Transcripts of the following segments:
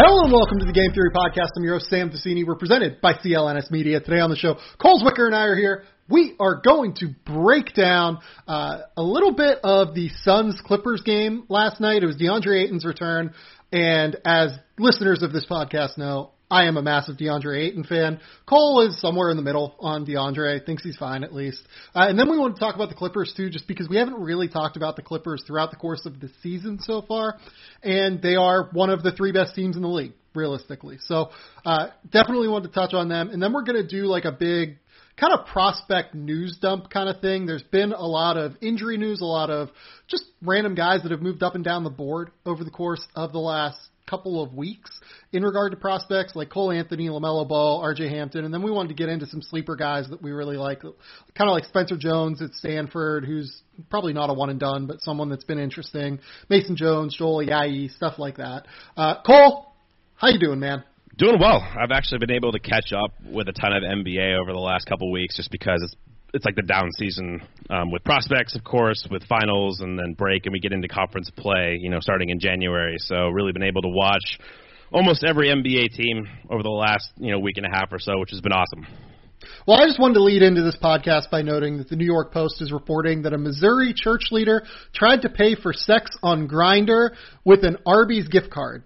Hello and welcome to the Game Theory Podcast. I'm your host, Sam Vecenie. We're presented by CLNS Media. Today on the show, Cole Zwicker and I are here. We are going to break down uh, a little bit of the Suns Clippers game last night. It was DeAndre Ayton's return, and as listeners of this podcast know, I am a massive DeAndre Ayton fan. Cole is somewhere in the middle on DeAndre. Thinks he's fine at least. Uh, and then we want to talk about the Clippers too, just because we haven't really talked about the Clippers throughout the course of the season so far, and they are one of the three best teams in the league realistically. So uh, definitely want to touch on them. And then we're to do like a big kind of prospect news dump kind of thing. There's been a lot of injury news, a lot of just random guys that have moved up and down the board over the course of the last couple of weeks in regard to prospects like Cole Anthony, LaMelo Ball, RJ Hampton, and then we wanted to get into some sleeper guys that we really like, kind of like Spencer Jones at Stanford, who's probably not a one and done, but someone that's been interesting. Mason Jones, Joel Ayayi, stuff like that. Uh, Cole, how you doing, man? Doing well. I've actually been able to catch up with a ton of NBA over the last couple of weeks, just because it's it's like the down season um, with prospects, of course, with finals and then break, and we get into conference play, you know, starting in January. So really been able to watch almost every NBA team over the last you know week and a half or so, which has been awesome. Well, I just wanted to lead into this podcast by noting that the New York Post is reporting that a Missouri church leader tried to pay for sex on Grindr with an Arby's gift card.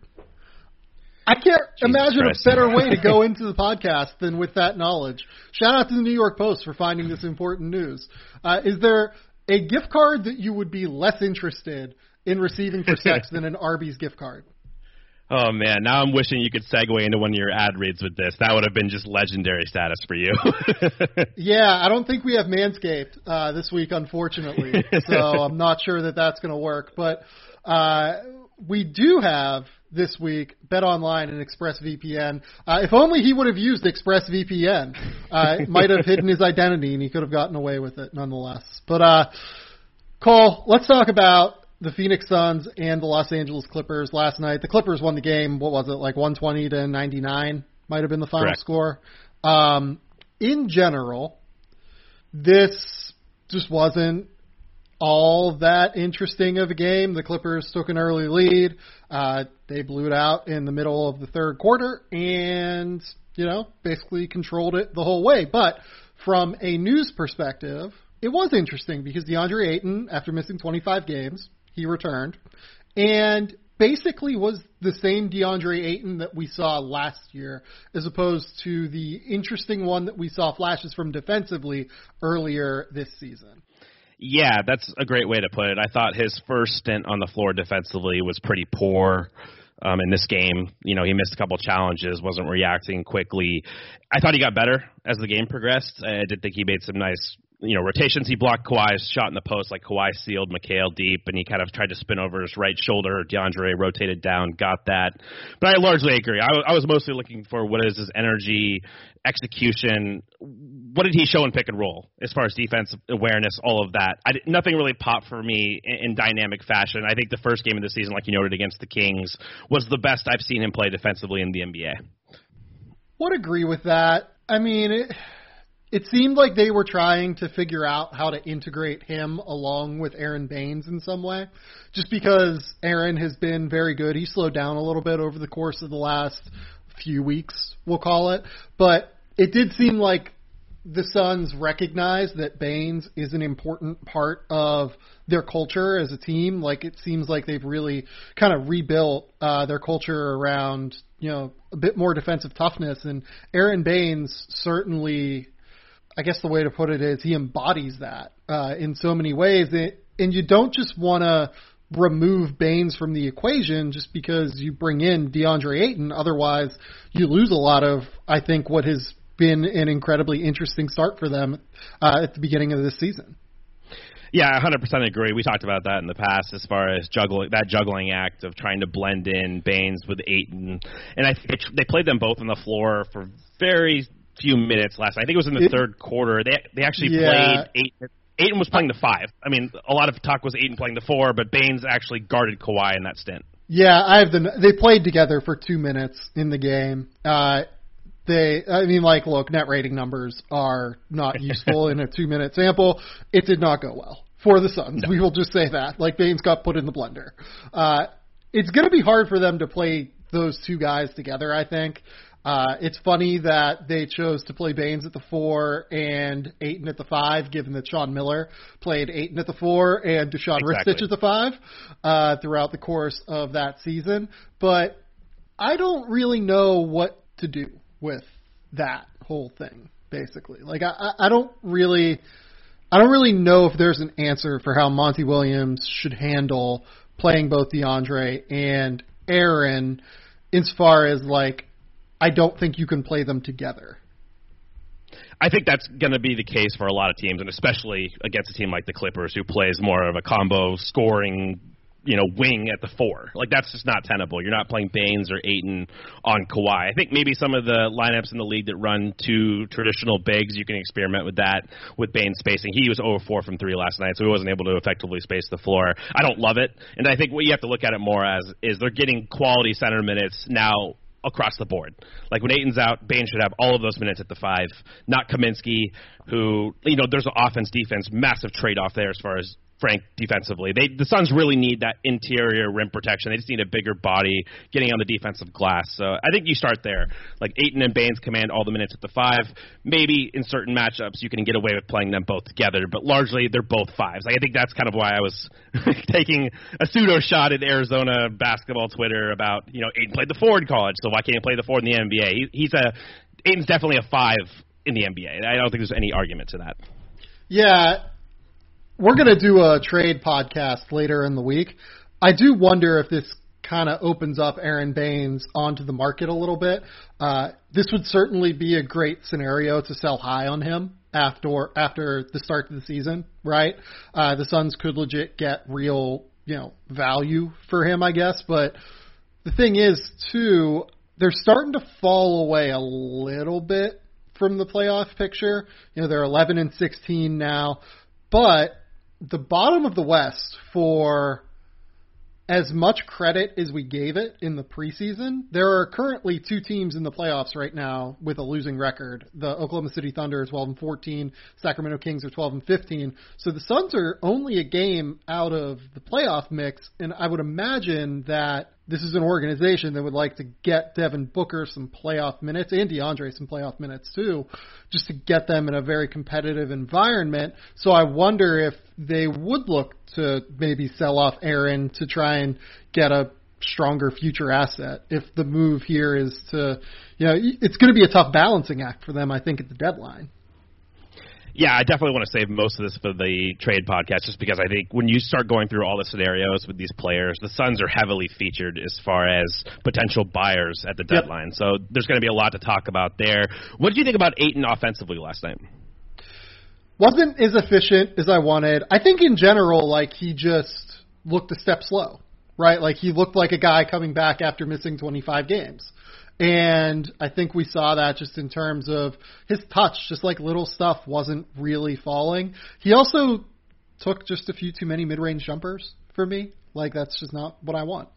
I can't Jesus imagine Christ. a better way to go into the podcast than with that knowledge. Shout out to the New York Post for finding this important news. Uh, is there a gift card that you would be less interested in receiving for sex than an Arby's gift card? Oh man, now I'm wishing you could segue into one of your ad reads with this. That would have been just legendary status for you. Yeah, I don't think we have Manscaped uh, this week, unfortunately. so I'm not sure that that's going to work. But uh, we do have this week Bet Online and ExpressVPN. Uh, if only he would have used ExpressVPN, uh, it might have hidden his identity and he could have gotten away with it nonetheless. But uh, Cole, let's talk about the Phoenix Suns and the Los Angeles Clippers last night. The Clippers won the game. What was it like 120 to 99? Might have been the final Correct. score. Um, in general, this just wasn't all that interesting of a game. The Clippers took an early lead. Uh, they blew it out in the middle of the third quarter and, you know, basically controlled it the whole way. But from a news perspective, it was interesting because DeAndre Ayton, after missing 25 games, he returned and basically was the same DeAndre Ayton that we saw last year, as opposed to the interesting one that we saw flashes from defensively earlier this season. Yeah, that's a great way to put it. I thought his first stint on the floor defensively was pretty poor. Um, in this game, you know, he missed a couple challenges, wasn't reacting quickly. I thought he got better as the game progressed. I did think he made some nice, you know, rotations. He blocked Kawhi's shot in the post, like Kawhi sealed Mikal deep, and he kind of tried to spin over his right shoulder. DeAndre rotated down, got that. But I largely agree. I, I was mostly looking for what is his energy, execution. What did he show in pick and roll as far as defense awareness, all of that? I, nothing really popped for me in, in dynamic fashion. I think the first game of the season, like you noted against the Kings, was the best I've seen him play defensively in the NBA. Would agree with that. I mean, it, it seemed like they were trying to figure out how to integrate him along with Aron Baynes in some way. Just because Aron has been very good. He slowed down a little bit over the course of the last few weeks, we'll call it. But it did seem like the Suns recognize that Baynes is an important part of their culture as a team. Like it seems like they've really kind of rebuilt uh, their culture around you know a bit more defensive toughness. And Aron Baynes certainly, I guess the way to put it is he embodies that uh, in so many ways. And you don't just want to remove Baynes from the equation just because you bring in DeAndre Ayton. Otherwise, you lose a lot of, I think, what has been an incredibly interesting start for them uh, at the beginning of this season. Yeah, I 100% agree. We talked about that in the past as far as juggling that juggling act of trying to blend in Baynes with Ayton, and I think they played them both on the floor for very few minutes last. night. I think it was in the It- third quarter. They they actually Yeah. played eight. Ayton was playing the five. I mean, a lot of talk was Ayton playing the four, but Baynes actually guarded Kawhi in that stint. Yeah, I have the. They played together for two minutes in the game. Uh, they, I mean, like, look, net rating numbers are not useful in a two-minute sample. It did not go well for the Suns. We will just say that. Like, Baynes got put in the blender. Uh, it's going to be hard for them to play those two guys together. I think uh, it's funny that they chose to play Baynes at the four and Ayton at the five, given that Sean Miller played Ayton at the four and Dusan Exactly. Ristic at the five uh, throughout the course of that season. But I don't really know what to do with that whole thing. Basically, like I, I- I don't really, I don't really know if there's an answer for how Monty Williams should handle playing both DeAndre and Aron, as far as like, I don't think you can play them together. I think that's going to be the case for a lot of teams, and especially against a team like the Clippers, who plays more of a combo scoring, you know, wing at the four. Like that's just not tenable. You're not playing Baynes or Ayton on Kawhi. I think maybe some of the lineups in the league that run two traditional bigs, you can experiment with that with Baynes spacing. He was oh over four from three last night, so he wasn't able to effectively space the floor. I don't love it, and I think what you have to look at it more as is they're getting quality center minutes now across the board. Like when Ayton's out, Bain should have all of those minutes at the five, not Kaminsky, who you know there's an offense defense massive trade off there as far as Frank defensively. They the Suns really need that interior rim protection. They just need a bigger body getting on the defensive glass. So I think you start there. Like Ayton and Baynes command all the minutes at the five. Maybe in certain matchups you can get away with playing them both together, but largely they're both fives. Like I think that's kind of why I was taking a pseudo shot at Arizona basketball Twitter about you know Ayton played the four in college, so why can't he play the four in the NBA? He, he's a Ayton's definitely a five in the NBA. I don't think there's any argument to that. Yeah, we're going to do a trade podcast later in the week. I do wonder if this kind of opens up Aron Baynes onto the market a little bit. Uh, this would certainly be a great scenario to sell high on him after after the start of the season, right? Uh, the Suns could legit get real, you know, value for him, I guess. But the thing is, too, they're starting to fall away a little bit from the playoff picture. You know, they're 11 and 16 now, but the bottom of the West for as much credit as we gave it in the preseason, there are currently two teams in the playoffs right now with a losing record. The Oklahoma City Thunder is 12 and 14, Sacramento Kings are 12 and 15. So the Suns are only a game out of the playoff mix, and I would imagine that this is an organization that would like to get Devin Booker some playoff minutes and DeAndre some playoff minutes too, just to get them in a very competitive environment. So I wonder if they would look to maybe sell off Aron to try and get a stronger future asset. If the move here is to, you know, it's going to be a tough balancing act for them, I think, at the deadline. Yeah, I definitely want to save most of this for the trade podcast just because I think when you start going through all the scenarios with these players, the Suns are heavily featured as far as potential buyers at the Yep. deadline. So there's going to be a lot to talk about there. What did you think about Ayton offensively last night? Wasn't as efficient as I wanted. I think in general, like he just looked a step slow, right? Like he looked like a guy coming back after missing 25 games. And I think we saw that just in terms of his touch, just like little stuff wasn't really falling. He also took just a few too many mid-range jumpers for me. Like that's just not what I want.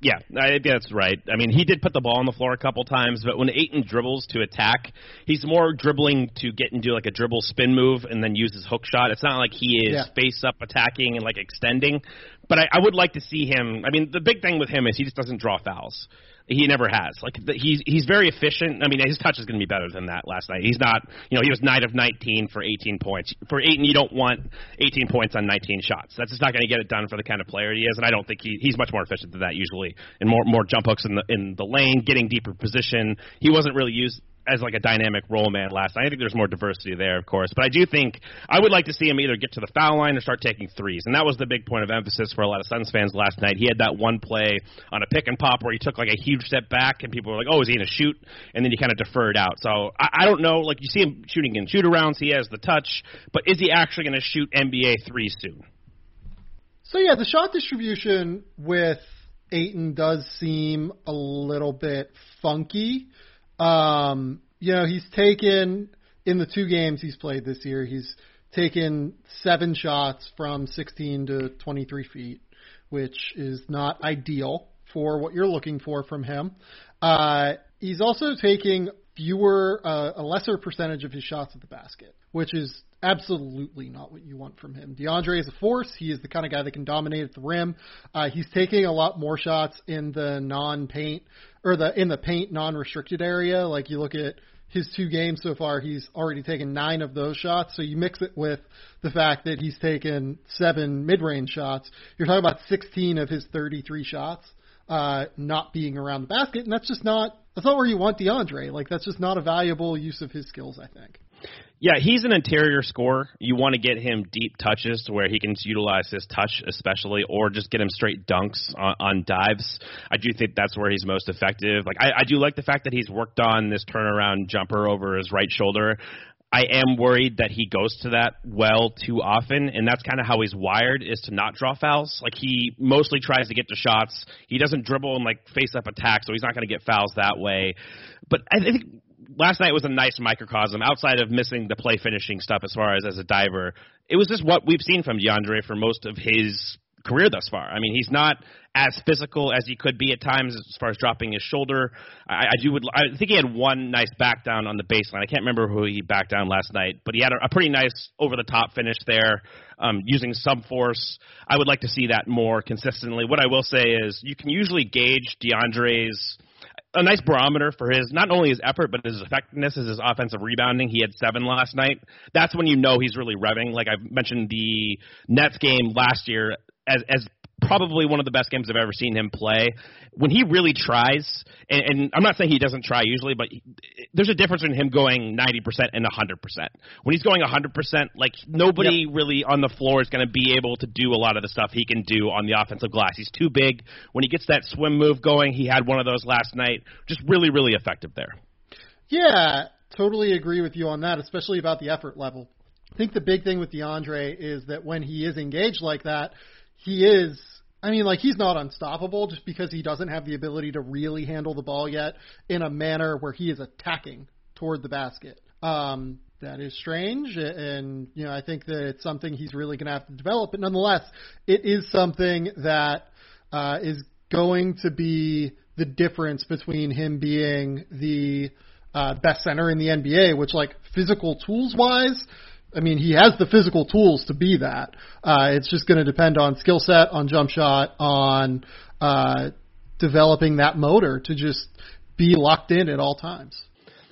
Yeah, I think that's right. I mean, he did put the ball on the floor a couple times, but when Ayton dribbles to attack, he's more dribbling to get into like a dribble spin move and then use his hook shot. It's not like he is Yeah. face up attacking and like extending. But I, I would like to see him. I mean, the big thing with him is he just doesn't draw fouls. He never has. Like the, he's he's very efficient. I mean, his touch is going to be better than that last night. He's not. You know, he was nine of 19 for 18 points. For Ayton, you don't want 18 points on 19 shots. That's just not going to get it done for the kind of player he is. And I don't think he he's much more efficient than that usually. And more more jump hooks in the in the lane, getting deeper position. He wasn't really used as like a dynamic role man last night. I think there's more diversity there, of course, but I do think I would like to see him either get to the foul line or start taking threes, and that was the big point of emphasis for a lot of Suns fans last night. He had that one play on a pick and pop where he took like a huge step back, and people were like, "Oh, is he to shoot?" And then he kind of deferred out. So I, I don't know. Like you see him shooting in shoot arounds, he has the touch, but is he actually going to shoot NBA threes soon? So yeah, the shot distribution with Ayton does seem a little bit funky. Um, you know, he's taken in the two games he's played this year, he's taken seven shots from 16 to 23 feet, which is not ideal for what you're looking for from him. Uh, he's also taking fewer, uh, a lesser percentage of his shots at the basket, which is absolutely not what you want from him. DeAndre is a force. He is the kind of guy that can dominate at the rim. Uh, he's taking a lot more shots in the non-paint or the in the paint non-restricted area. Like you look at his two games so far, he's already taken nine of those shots. So you mix it with the fact that he's taken seven mid-range shots. You're talking about 16 of his 33 shots uh, not being around the basket, and that's just not that's not where you want DeAndre. Like that's just not a valuable use of his skills. I think. Yeah, he's an interior scorer. You want to get him deep touches to where he can utilize his touch, especially, or just get him straight dunks on, on dives. I do think that's where he's most effective. Like I, I do like the fact that he's worked on this turnaround jumper over his right shoulder. I am worried that he goes to that well too often, and that's kind of how he's wired is to not draw fouls. Like he mostly tries to get to shots. He doesn't dribble and like face up attack, so he's not going to get fouls that way. But I think last night was a nice microcosm outside of missing the play finishing stuff as far as as a diver. It was just what we've seen from DeAndre for most of his career thus far. I mean, he's not as physical as he could be at times as far as dropping his shoulder. I, I do would I think he had one nice back down on the baseline. I can't remember who he backed down last night, but he had a, a pretty nice over the top finish there, um, using some force. I would like to see that more consistently. What I will say is you can usually gauge DeAndre's a nice barometer for his not only his effort but his effectiveness is his offensive rebounding. He had seven last night. That's when you know he's really revving. Like I've mentioned, the Nets game last year as as probably one of the best games I've ever seen him play. When he really tries, and, and I'm not saying he doesn't try usually, but he, there's a difference in him going 90% and 100%. When he's going 100%, like nobody yep. really on the floor is going to be able to do a lot of the stuff he can do on the offensive glass. He's too big. When he gets that swim move going, he had one of those last night. Just really, really effective there. Yeah, totally agree with you on that, especially about the effort level. I think the big thing with DeAndre is that when he is engaged like that, he is I mean, like he's not unstoppable just because he doesn't have the ability to really handle the ball yet in a manner where he is attacking toward the basket. Um, that is strange, and you know I think that it's something he's really going to have to develop. But nonetheless, it is something that uh, is going to be the difference between him being the uh, best center in the NBA, which like physical tools wise I mean, he has the physical tools to be that. Uh, it's just going to depend on skill set, on jump shot, on uh, developing that motor to just be locked in at all times.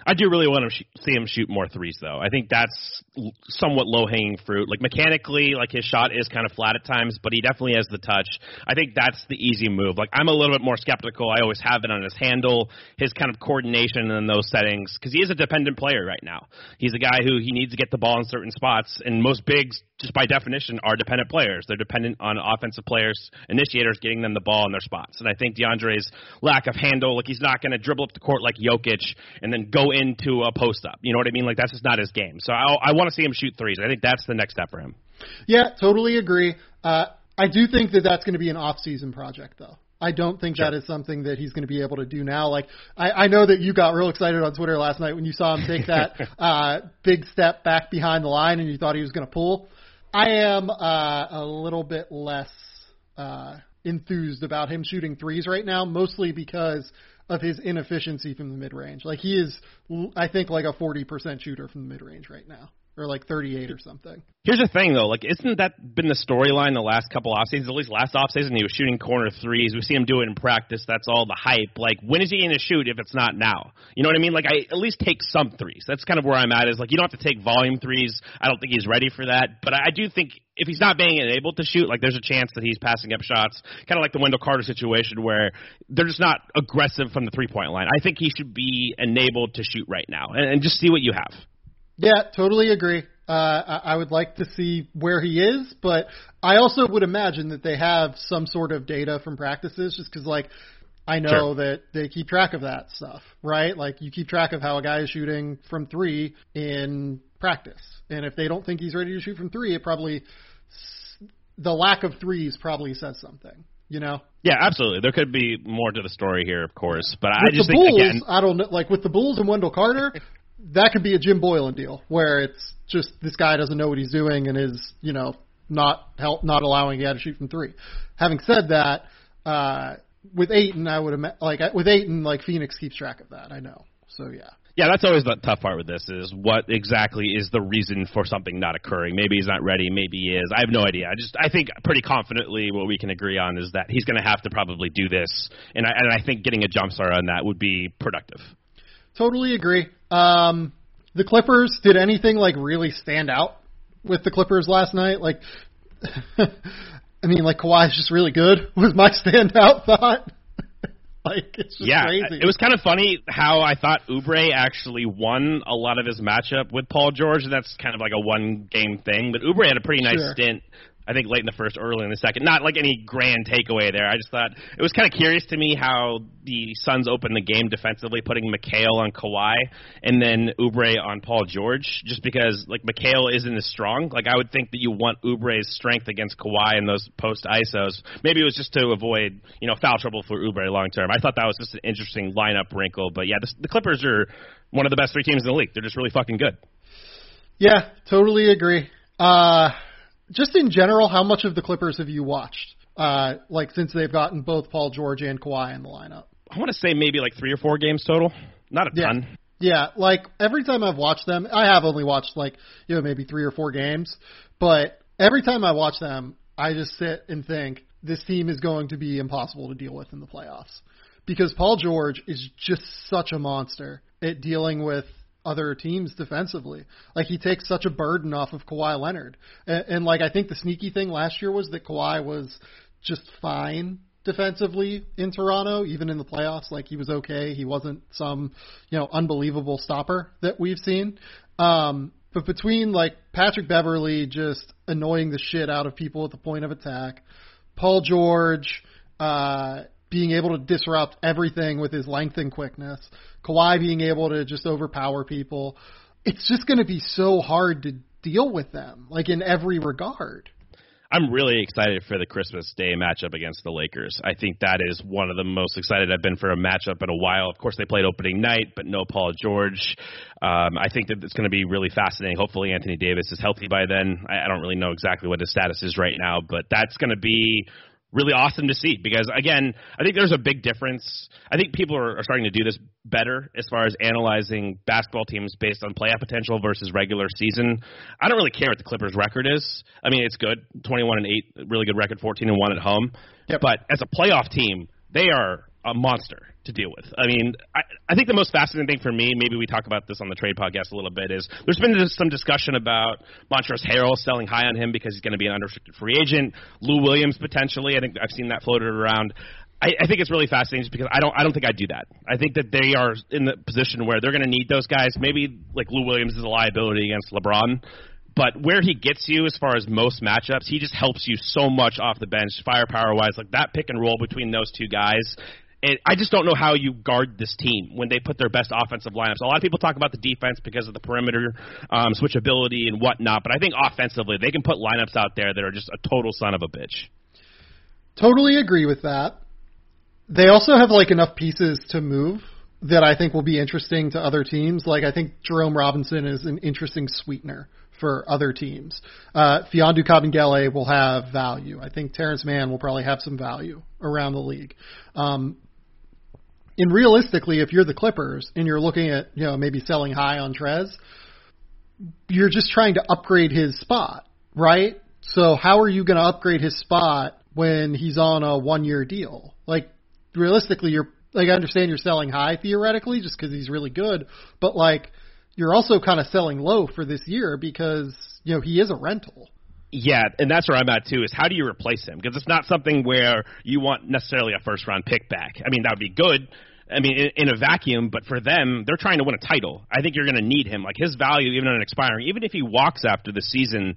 I do really want to sh- see him shoot more threes, though. I think that's l- somewhat low hanging fruit. Like mechanically, like his shot is kind of flat at times, but he definitely has the touch. I think that's the easy move. Like I'm a little bit more skeptical. I always have been on his handle, his kind of coordination in those settings, because he is a dependent player right now. He's a guy who he needs to get the ball in certain spots, and most bigs, just by definition, are dependent players. They're dependent on offensive players, initiators getting them the ball in their spots. And I think DeAndre's lack of handle, like he's not going to dribble up the court like Jokic and then go into a post up. You know what I mean? Like that's just not his game. So I, I want to see him shoot threes. I think that's the next step for him. Yeah, totally agree. Uh, I do think that that's going to be an off-season project, though. I don't think sure. that is something that he's going to be able to do now. Like I, I know that you got real excited on Twitter last night when you saw him take that uh, big step back behind the line, and you thought he was going to pull. I am uh, a little bit less uh, enthused about him shooting threes right now, mostly because of his inefficiency from the mid range. Like he is, I think, like a 40% shooter from the mid range right now or like 38 or something. Here's the thing though, like isn't that been the storyline the last couple off seasons? At least last off season, he was shooting corner threes. We see him do it in practice. That's all the hype. Like when is he going to shoot if it's not now? You know what I mean? Like I at least take some threes. That's kind of where I'm at. Is like you don't have to take volume threes. I don't think he's ready for that, but I do think if he's not being able to shoot, like there's a chance that he's passing up shots, kind of like the Wendell Carter situation where they're just not aggressive from the three point line. I think he should be enabled to shoot right now and, and just see what you have. Yeah, totally agree. Uh, I I would like to see where he is, but I also would imagine that they have some sort of data from practices, just because like I know sure. that they keep track of that stuff, right? Like you keep track of how a guy is shooting from three in practice, and if they don't think he's ready to shoot from three, it probably the lack of threes probably says something. You know? Yeah, absolutely. There could be more to the story here, of course, but with I just the think Bulls, again, I don't know. Like with the Bulls and Wendell Carter, that could be a Jim Boylen deal where it's just this guy doesn't know what he's doing and is you know not help not allowing guy to shoot from three. Having said that, uh, with Ayton, I would ima- like with Ayton, like Phoenix keeps track of that. I know. So yeah. Yeah, that's always the tough part with this is what exactly is the reason for something not occurring. Maybe he's not ready, maybe he is. I have no idea. I just I think pretty confidently what we can agree on is that he's going to have to probably do this, and I and I think getting a jump start on that would be productive. Totally agree. Um, the Clippers did anything like really stand out with the Clippers last night? Like, I mean, like Kawhi's just really good was my standout thought. like it's just yeah, crazy. it was kind of funny how I thought Oubre actually won a lot of his matchup with Paul George. And that's kind of like a one game thing, but Oubre had a pretty nice Sure. stint. I think late in the first, early in the second. Not like any grand takeaway there. I just thought it was kind of curious to me how the Suns opened the game defensively, putting Mikal on Kawhi and then Oubre on Paul George, just because like Mikal isn't as strong. Like I would think that you want Oubre's strength against Kawhi in those post ISOs. Maybe it was just to avoid you know foul trouble for Oubre long term. I thought that was just an interesting lineup wrinkle. But yeah, the, the Clippers are one of the best three teams in the league. They're just really fucking good. Yeah, totally agree. Uh, just in general, how much of the Clippers have you watched? Uh, like since they've gotten both Paul George and Kawhi in the lineup. I want to say maybe like three or four games total. Not a Yeah. ton. Yeah, like every time I've watched them, I have only watched like you know maybe three or four games, but every time I watch them, I just sit and think this team is going to be impossible to deal with in the playoffs because Paul George is just such a monster at dealing with other teams defensively. Like he takes such a burden off of Kawhi Leonard, and, and like I think the sneaky thing last year was that Kawhi was just fine defensively in Toronto, even in the playoffs. Like he was okay. He wasn't some, you know, unbelievable stopper that we've seen. Um, but between like Patrick Beverley just annoying the shit out of people at the point of attack, Paul George uh, being able to disrupt everything with his length and quickness, Kawhi being able to just overpower people, it's just going to be so hard to deal with them, like in every regard. I'm really excited for the Christmas Day matchup against the Lakers. I think that is one of the most excited I've been for a matchup in a while. Of course, they played opening night, but no Paul George. Um, I think that it's going to be really fascinating. Hopefully, Anthony Davis is healthy by then. I, I don't really know exactly what his status is right now, but that's going to be really awesome to see because again, I think there's a big difference. I think people are, are starting to do this better as far as analyzing basketball teams based on playoff potential versus regular season. I don't really care what the Clippers record is. I mean, it's good, 21 and 8, really good record, 14 and 1 at home. But as a playoff team, they are a monster to deal with. I mean, I, I think the most fascinating thing for me, maybe we talk about this on the trade podcast a little bit, is there's been some discussion about Montrezl Harrell selling high on him because he's going to be an unrestricted free agent. Lou Williams potentially. I think I've seen that floated around. I, I think it's really fascinating just because I don't I don't think I'd do that. I think that they are in the position where they're going to need those guys. Maybe like Lou Williams is a liability against LeBron. But where he gets you as far as most matchups, he just helps you so much off the bench, firepower wise. Like that pick and roll between those two guys it, I just don't know how you guard this team when they put their best offensive lineups. A lot of people talk about the defense because of the perimeter um, switchability and whatnot, but I think offensively they can put lineups out there that are just a total son of a bitch. Totally agree with that. They also have like enough pieces to move that I think will be interesting to other teams. Like I think Jerome Robinson is an interesting sweetener for other teams. Uh, Mfiondu Kabengele will have value. I think Terance Mann will probably have some value around the league. Um, and realistically, if you're the Clippers and you're looking at you know maybe selling high on Trez, you're just trying to upgrade his spot, right? So how are you going to upgrade his spot when he's on a one year deal? Like realistically, you're like I understand you're selling high theoretically just because he's really good, but like you're also kind of selling low for this year because you know he is a rental. Yeah, and that's where I'm at too. Is how do you replace him? Because it's not something where you want necessarily a first round pick back. I mean, that would be good. I mean, in, in a vacuum, but for them, they're trying to win a title. I think you're going to need him. Like his value, even on an expiring, even if he walks after the season,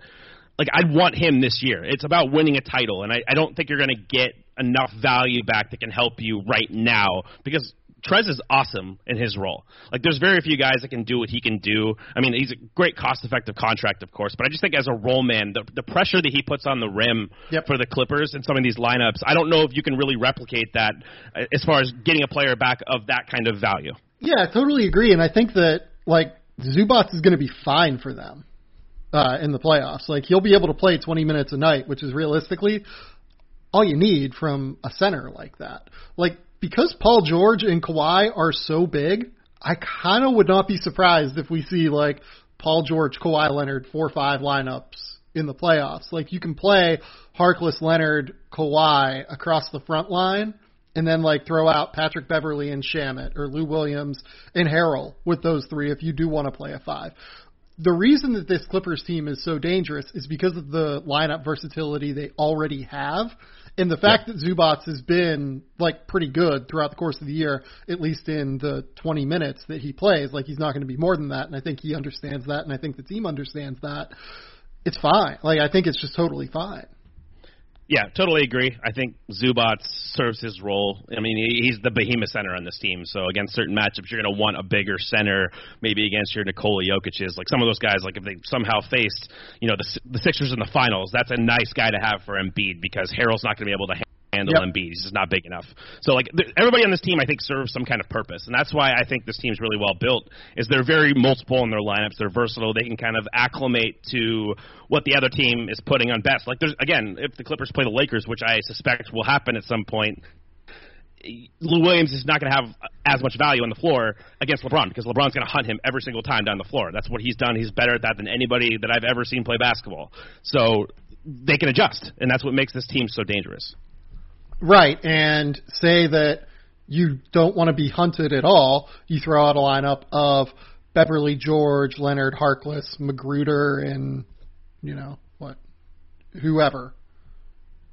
like I'd want him this year. It's about winning a title, and I, I don't think you're going to get enough value back that can help you right now because Trez is awesome in his role. Like, there's very few guys that can do what he can do. I mean, he's a great cost-effective contract, of course, but I just think as a role man, the, the pressure that he puts on the rim Yep. for the Clippers in some of these lineups, I don't know if you can really replicate that uh, as far as getting a player back of that kind of value. Yeah, I totally agree, and I think that like Zubac is going to be fine for them uh, in the playoffs. Like he'll be able to play 20 minutes a night, which is realistically all you need from a center like that. Like because Paul George and Kawhi are so big, I kind of would not be surprised if we see like Paul George, Kawhi Leonard, four five lineups in the playoffs. Like you can play Harkless, Leonard, Kawhi across the front line, and then like throw out Patrick Beverley and Shamet or Lou Williams and Harrell with those three if you do want to play a five. The reason that this Clippers team is so dangerous is because of the lineup versatility they already have. And the fact yeah. that Zubac has been like pretty good throughout the course of the year, at least in the 20 minutes that he plays, like he's not going to be more than that. And I think he understands that, and I think the team understands that. It's fine. Like I think it's just totally fine. Yeah, totally agree. I think Zubac serves his role. I mean, he's the behemoth center on this team. So against certain matchups, you're going to want a bigger center. Maybe against your Nikola Jokic's, like some of those guys. Like if they somehow faced, you know, the the Sixers in the finals, that's a nice guy to have for Embiid because Harrell's not going to be able to handle yep. Embiid. He's just not big enough. So like th- everybody on this team, I think serves some kind of purpose, and that's why I think this team's really well built. Is they're very multiple in their lineups. They're versatile. They can kind of acclimate to what the other team is putting on best. Like there's again, if the Clippers play the Lakers, which I suspect will happen at some point. Lou Williams is not going to have as much value on the floor against LeBron because LeBron's going to hunt him every single time down the floor. That's what he's done. He's better at that than anybody that I've ever seen play basketball. So they can adjust, and that's what makes this team so dangerous. Right, and say that you don't want to be hunted at all. You throw out a lineup of Beverley George, Leonard, Harkless, McGruder, and you know what, whoever.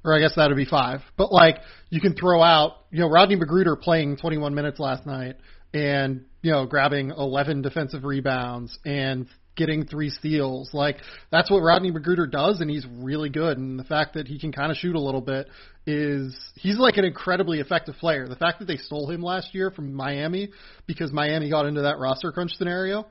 Or I guess that would be five. But like you can throw out, you know, Rodney McGruder playing 21 minutes last night and you know grabbing 11 defensive rebounds and getting three steals. Like that's what Rodney McGruder does, and he's really good. And the fact that he can kind of shoot a little bit is he's like an incredibly effective player. The fact that they stole him last year from Miami because Miami got into that roster crunch scenario.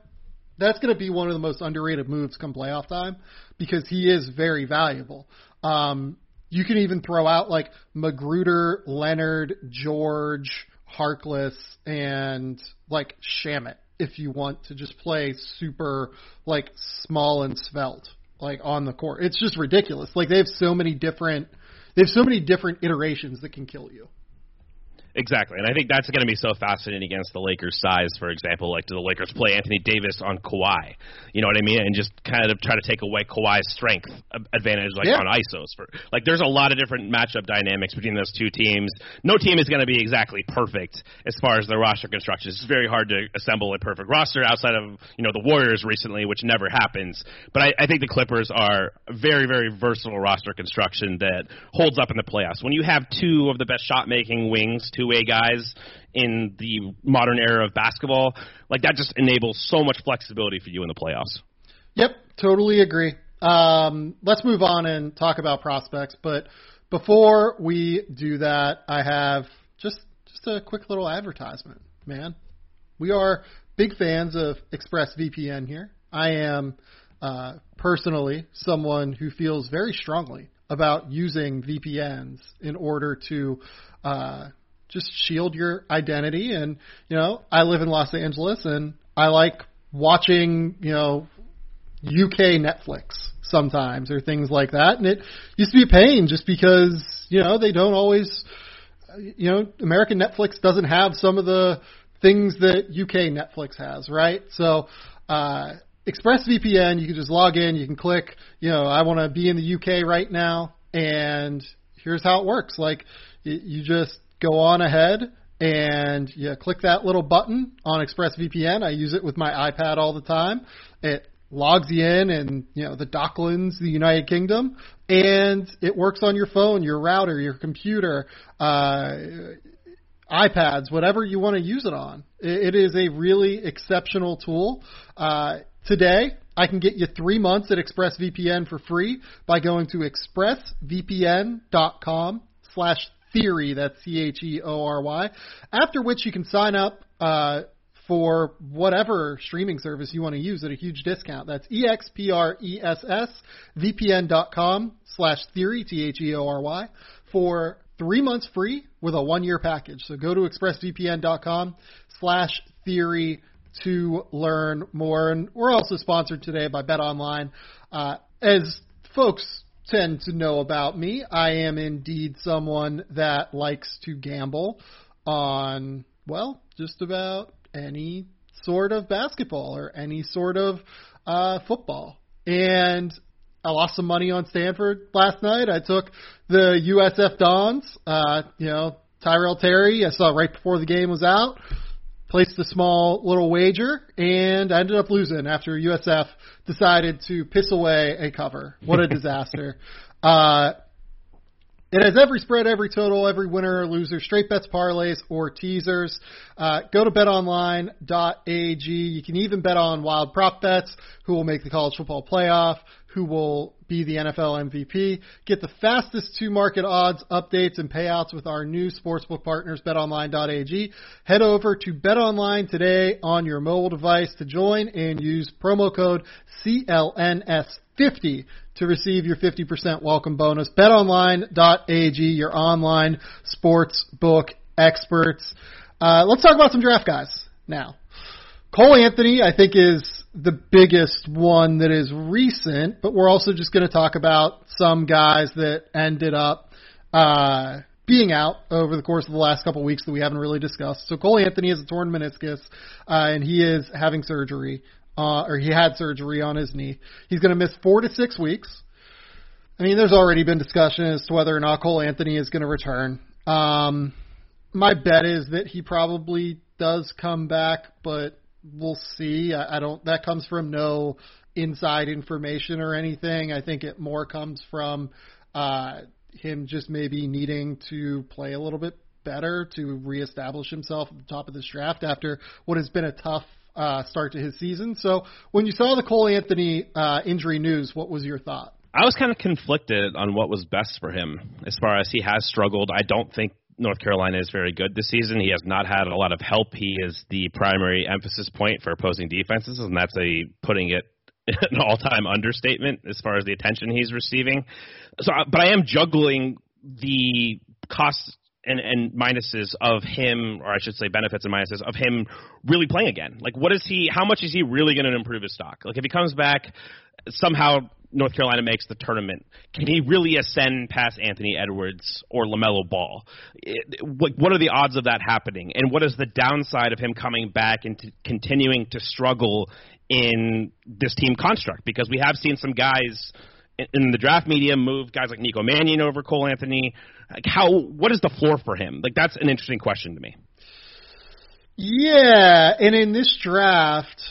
That's going to be one of the most underrated moves come playoff time because he is very valuable. Um, you can even throw out like McGruder, Leonard, George, Harkless, and like Shamet if you want to just play super like small and svelte like on the court. It's just ridiculous. Like they have so many different they have so many different iterations that can kill you. Exactly, and I think that's going to be so fascinating against the Lakers' size. For example, like do the Lakers play Anthony Davis on Kawhi? You know what I mean? And just kind of try to take away Kawhi's strength uh, advantage, like yeah. on isos. For like, there's a lot of different matchup dynamics between those two teams. No team is going to be exactly perfect as far as their roster construction. It's very hard to assemble a perfect roster outside of you know the Warriors recently, which never happens. But I, I think the Clippers are a very, very versatile roster construction that holds up in the playoffs. When you have two of the best shot making wings, two two-way guys in the modern era of basketball, like that just enables so much flexibility for you in the playoffs. Yep, totally agree. Um, let's move on and talk about prospects, but before we do that, I have just just a quick little advertisement, man. We are big fans of ExpressVPN here. I am uh, personally someone who feels very strongly about using VPNs in order to uh, just shield your identity. And you know, I live in Los Angeles, and I like watching you know UK Netflix sometimes or things like that. And it used to be a pain just because you know they don't always. You know, American Netflix doesn't have some of the things that UK Netflix has, right? So, uh, ExpressVPN, you can just log in, you can click, you know, I want to be in the UK right now, and here's how it works. Like, you just go on ahead and you click that little button on ExpressVPN. I use it with my iPad all the time. It logs you in and you know the Docklands, the United Kingdom, and it works on your phone, your router, your computer, uh, iPads, whatever you want to use it on. It, is a really exceptional tool. Uh, today, I can get you three months at ExpressVPN for free by going to expressvpn.com slash Theory. That's C H E O R Y. After which you can sign up uh, for whatever streaming service you want to use at a huge discount. That's E E S S VPN.com slash theory, T H E O R Y, for three months free with a one year package. So go to expressvpn.com slash theory to learn more. And we're also sponsored today by Bet Online. Uh, as folks tend to know about me. I am indeed someone that likes to gamble on, well, just about any sort of basketball or any sort of uh, football. And I lost some money on Stanford last night. I took the USF Dons. Uh, you know, Tyrell Terry. I saw right before the game was out. Placed a small little wager, and I ended up losing after USF decided to piss away a cover. What a disaster! uh, it has every spread, every total, every winner or loser, straight bets, parlays, or teasers. Uh, go to betonline.ag. You can even bet on wild prop bets, who will make the college football playoff, who will be the NFL MVP. Get the fastest to market odds, updates, and payouts with our new sportsbook partners, betonline.ag. Head over to betonline today on your mobile device to join and use promo code CLNS50 to receive your 50% welcome bonus. BetOnline.ag, your online sports book experts. Uh, let's talk about some draft guys now. Cole Anthony, I think, is the biggest one that is recent, but we're also just going to talk about some guys that ended up uh, being out over the course of the last couple of weeks that we haven't really discussed. So Cole Anthony has a torn meniscus, uh, and he is having surgery uh, or he had surgery on his knee. He's going to miss four to six weeks. I mean, there's already been discussion as to whether or not Cole Anthony is going to return. Um, my bet is that he probably does come back, but we'll see. I, I don't. That comes from no inside information or anything. I think it more comes from uh, him just maybe needing to play a little bit better to reestablish himself at the top of this draft after what has been a tough uh, start to his season. So when you saw the Cole Anthony uh, injury news, what was your thought? I was kind of conflicted on what was best for him as far as he has struggled. I don't think North Carolina is very good this season. He has not had a lot of help. He is the primary emphasis point for opposing defenses, and that's a putting it an all-time understatement as far as the attention he's receiving. So, but I am juggling the cost and, and minuses of him, or I should say benefits and minuses of him really playing again. Like, what is he? How much is he really going to improve his stock? Like, if he comes back somehow. North Carolina makes the tournament. Can he really ascend past Anthony Edwards or LaMelo Ball? It, what, are the odds of that happening? And what is the downside of him coming back and t- continuing to struggle in this team construct? Because we have seen some guys in the draft media move guys like Nico Mannion over Cole Anthony. Like how what is the floor for him? Like that's an interesting question to me. Yeah, and in this draft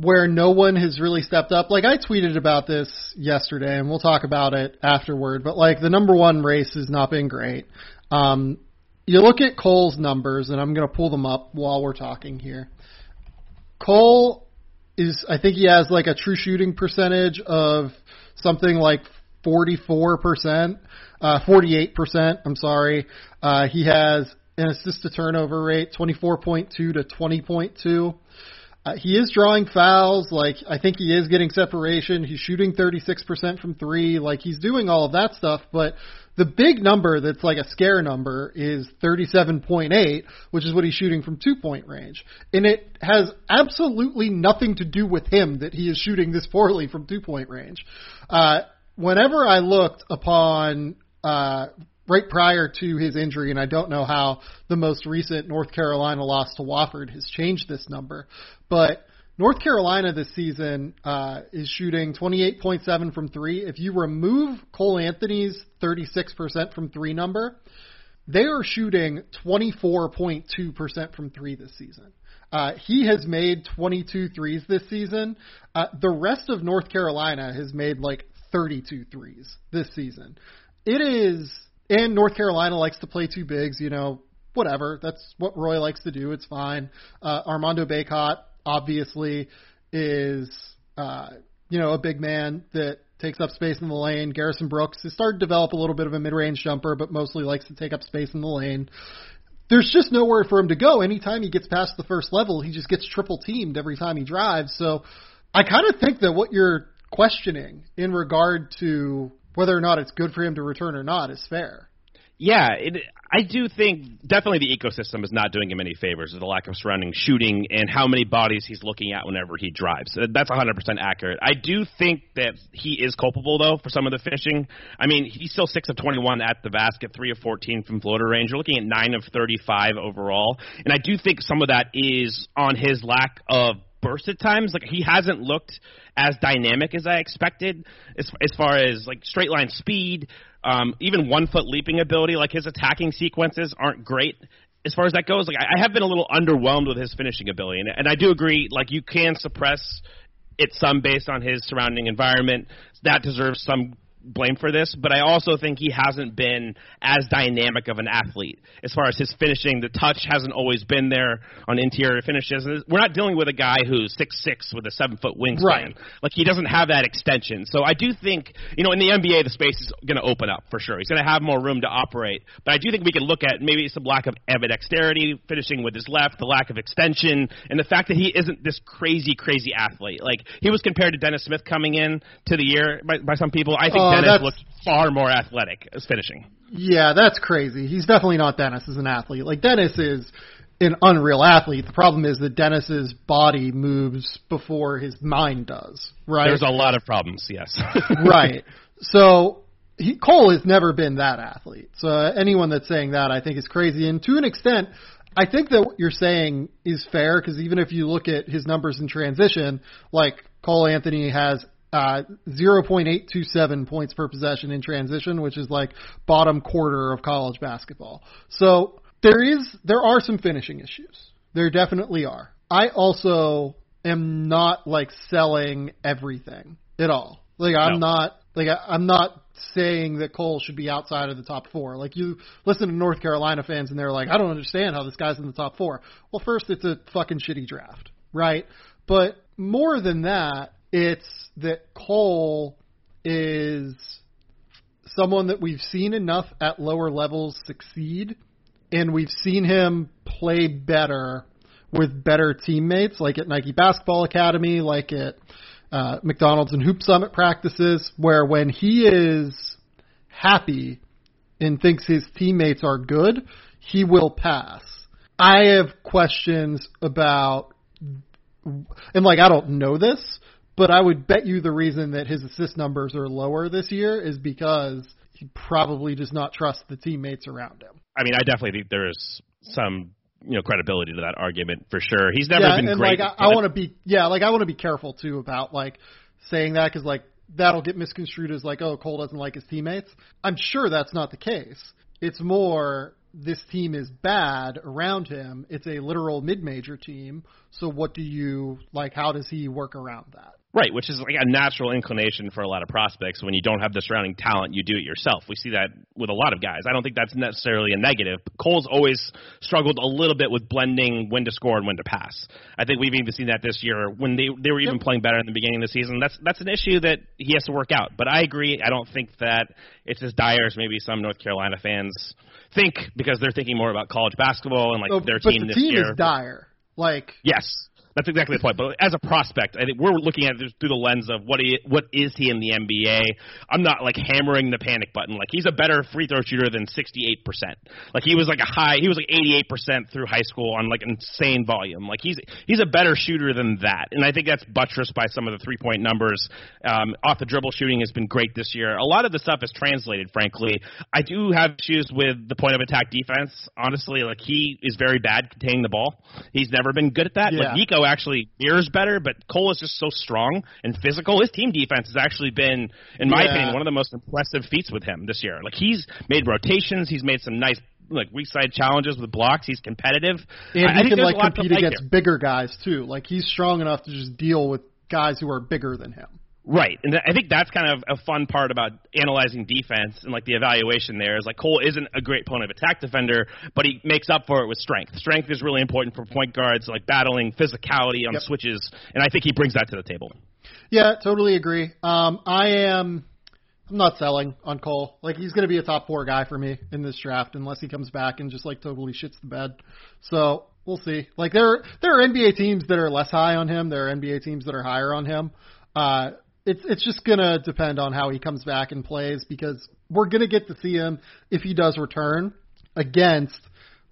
where no one has really stepped up, like I tweeted about this yesterday, and we'll talk about it afterward. But like the number one race has not been great. Um, you look at Cole's numbers, and I'm going to pull them up while we're talking here. Cole is, I think he has like a true shooting percentage of something like 44%, uh, 48%, I'm sorry. Uh, he has an assist to turnover rate, 24.2 to 20.2. Uh, he is drawing fouls. Like I think he is getting separation. He's shooting 36% from three. Like he's doing all of that stuff. But the big number that's like a scare number is 37.8, which is what he's shooting from two point range. And it has absolutely nothing to do with him that he is shooting this poorly from two point range. Uh, whenever I looked upon uh, right prior to his injury, and I don't know how the most recent North Carolina loss to Wofford has changed this number, but North Carolina this season uh, is shooting 28.7 from three. If you remove Cole Anthony's 36% from three number, they are shooting 24.2% from three this season. Uh, he has made 22 threes this season. Uh, the rest of North Carolina has made like 32 threes this season. It is, and North Carolina likes to play two bigs, you know, whatever. That's what Roy likes to do. It's fine. Uh, Armando Bacot obviously is, uh, you know, a big man that takes up space in the lane. Garrison Brooks has started to develop a little bit of a mid-range jumper, but mostly likes to take up space in the lane. There's just nowhere for him to go. Anytime he gets past the first level, he just gets triple teamed every time he drives. So I kind of think that what you're questioning in regard to whether or not it's good for him to return or not is fair. Yeah, it, I do think definitely the ecosystem is not doing him any favors. With the lack of surrounding shooting and how many bodies he's looking at whenever he drives. That's 100% accurate. I do think that he is culpable though for some of the finishing. I mean, he's still six of 21 at the basket, three of 14 from floater range. You're looking at nine of 35 overall, and I do think some of that is on his lack of burst at times. Like he hasn't looked as dynamic as I expected as as far as like straight line speed, um, even one foot leaping ability. Like his attacking sequences aren't great. As far as that goes, like I, I have been a little underwhelmed with his finishing ability, and, and I do agree. Like you can suppress it some based on his surrounding environment. That deserves some blame for this, but I also think he hasn't been as dynamic of an athlete as far as his finishing. The touch hasn't always been there on interior finishes. We're not dealing with a guy who's six six with a seven foot wingspan. Right. Like he doesn't have that extension. So I do think you know in the NBA the space is going to open up for sure. He's going to have more room to operate. But I do think we can look at maybe some lack of ambidexterity, finishing with his left, the lack of extension, and the fact that he isn't this crazy crazy athlete. Like he was compared to Dennis Smith coming in to the year by, by some people. I think. Oh, Dennis looks far more athletic as finishing. Yeah, that's crazy. He's definitely not Dennis as an athlete. Like Dennis is an unreal athlete. The problem is that Dennis's body moves before his mind does. Right. There's a lot of problems. Yes. right. So he, Cole has never been that athlete. So anyone that's saying that, I think, is crazy. And to an extent, I think that what you're saying is fair because even if you look at his numbers in transition, like Cole Anthony has uh, 0.827 points per possession in transition, which is like bottom quarter of college basketball. So there is there are some finishing issues. There definitely are. I also am not like selling everything at all. Like I'm no. not like I, I'm not saying that Cole should be outside of the top four. Like you listen to North Carolina fans and they're like, I don't understand how this guy's in the top four. Well, first it's a fucking shitty draft, right? But more than that, it's that Cole is someone that we've seen enough at lower levels succeed, and we've seen him play better with better teammates, like at Nike Basketball Academy, like at uh, McDonald's and Hoop Summit practices, where when he is happy and thinks his teammates are good, he will pass. I have questions about, and like I don't know this, but I would bet you the reason that his assist numbers are lower this year is because he probably does not trust the teammates around him. I mean, I definitely think there's some you know credibility to that argument for sure. He's never yeah, been and great. Like, I, I want to be yeah, like I want to be careful too about like saying that because like that'll get misconstrued as like oh Cole doesn't like his teammates. I'm sure that's not the case. It's more this team is bad around him. It's a literal mid-major team. So what do you like? How does he work around that? Right, which is like a natural inclination for a lot of prospects. When you don't have the surrounding talent, you do it yourself. We see that with a lot of guys. I don't think that's necessarily a negative. Cole's always struggled a little bit with blending when to score and when to pass. I think we've even seen that this year when they they were even yep. playing better in the beginning of the season. That's that's an issue that he has to work out. But I agree. I don't think that it's as dire as maybe some North Carolina fans think because they're thinking more about college basketball and like oh, their but team the this team year. is dire. Like yes, that's exactly the point. But as a prospect, I think we're looking at it through the lens of what he, what is he in the NBA. I'm not like hammering the panic button. Like he's a better free throw shooter than 68%. Like he was like a high, he was like 88% through high school on like insane volume. Like he's he's a better shooter than that. And I think that's buttressed by some of the three point numbers. Um, off the dribble shooting has been great this year. A lot of the stuff is translated. Frankly, I do have issues with the point of attack defense. Honestly, like he is very bad containing the ball. He's never been good at that. Yeah. Like Nico actually mirrors better, but Cole is just so strong and physical. His team defense has actually been, in my Yeah. opinion, one of the most impressive feats with him this year. Like he's made rotations, he's made some nice like weak side challenges with blocks. He's competitive. and I, he think can like a lot to compete against here. bigger guys too. Like he's strong enough to just deal with guys who are bigger than him. Right, and th- I think that's kind of a fun part about analyzing defense and like the evaluation. There is like Cole isn't a great point of attack defender, but he makes up for it with strength. Strength is really important for point guards, like battling physicality on Yep. switches, and I think he brings that to the table. Yeah, totally agree. Um, I am. I'm not selling on Cole. Like he's going to be a top four guy for me in this draft unless he comes back and just like totally shits the bed. So we'll see. Like there, there are NBA teams that are less high on him. There are NBA teams that are higher on him. Uh, it's it's just gonna depend on how he comes back and plays because we're to get to see him if he does return against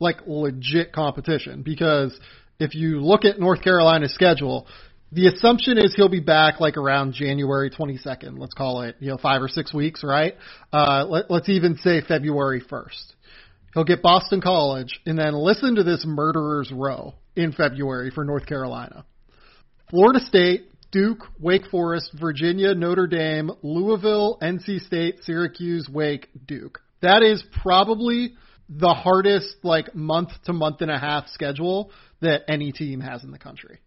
like legit competition because if you look at North Carolina's schedule, the assumption is he'll be back like around January 22nd. Let's call it, you know, five or six weeks, right? Uh, let, let's even say February 1st. He'll get Boston College and then listen to this murderer's row in February for North Carolina. Florida State, Duke, Wake Forest, Virginia, Notre Dame, Louisville, NC State, Syracuse, Wake, Duke. That is probably the hardest like month to month and a half schedule that any team has in the country.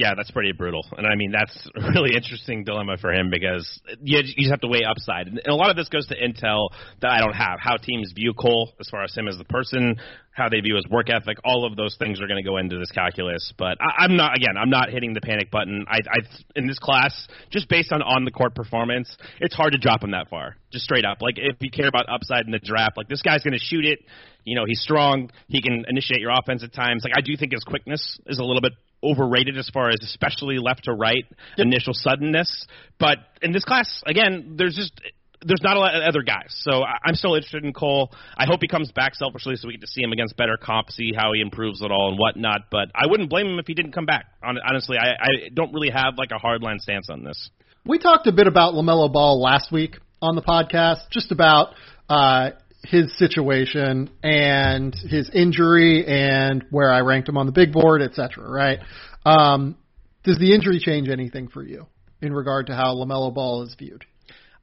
Yeah, that's pretty brutal, and I mean that's a really interesting dilemma for him because you, just have to weigh upside, and a lot of this goes to intel that I don't have. How teams view Cole as far as him as the person, how they view his work ethic, all of those things are going to go into this calculus. But I'm not again, I'm not hitting the panic button. I, I in this class, just based on on the court performance, it's hard to drop him that far, just straight up. Like if you care about upside in the draft, like this guy's going to shoot it. You know, he's strong. He can initiate your offense at times. Like I do think his quickness is a little bit overrated as far as especially left to right yep. initial suddenness. But in this class, again, there's just there's not a lot of other guys. So I'm still interested in Cole. I hope he comes back selfishly so we get to see him against better comp, see how he improves it all and whatnot. But I wouldn't blame him if he didn't come back. Honestly, I, I don't really have like a hardline stance on this. We talked a bit about LaMelo Ball last week on the podcast, just about uh, his situation and his injury and where I ranked him on the big board, et cetera, right? Um, does the injury change anything for you in regard to how LaMelo Ball is viewed?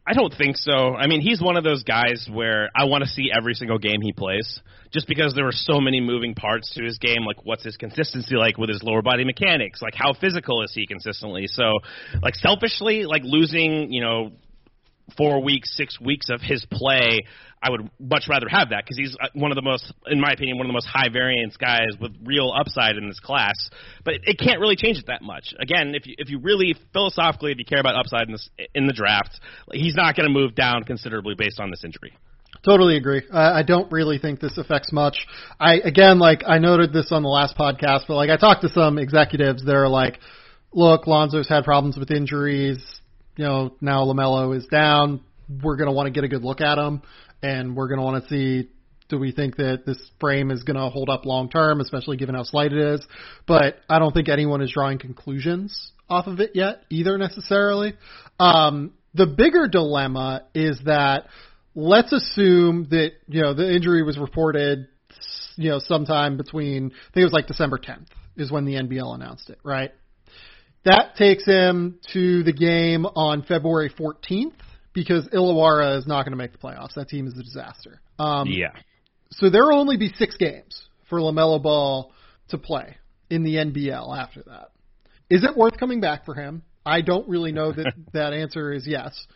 I don't think so. I mean, he's one of those guys where I want to see every single game he plays, just because there are so many moving parts to his game. Like, what's his consistency like with his lower body mechanics? Like, how physical is he consistently? So, like, selfishly, like losing, you know, four weeks, six weeks of his play, I would much rather have that because he's uh, one of the most, in my opinion, one of the most high variance guys with real upside in this class. But it, it can't really change it that much. Again, if you if you really philosophically, if you care about upside in this in the draft, he's not going to move down considerably based on this injury. Totally agree. I, I don't really think this affects much. I again, like I noted this on the last podcast, but like I talked to some executives, they're like, "Look, Lonzo's had problems with injuries you know, now LaMelo is down. We're going to want to get a good look at him, and we're going to want to see do we think that this frame is going to hold up long term, especially given how slight it is. But I don't think anyone is drawing conclusions off of it yet either necessarily. Um, the bigger dilemma is that let's assume that you know the injury was reported you know sometime between I think it was like December 10th is when the NBL announced it, right? That takes him to the game on February 14th because Illawarra is not going to make the playoffs. That team is a disaster. Um, yeah. So there will only be six games for LaMelo Ball to play in the NBL after that. Is it worth coming back for him? I don't really know that that answer is yes.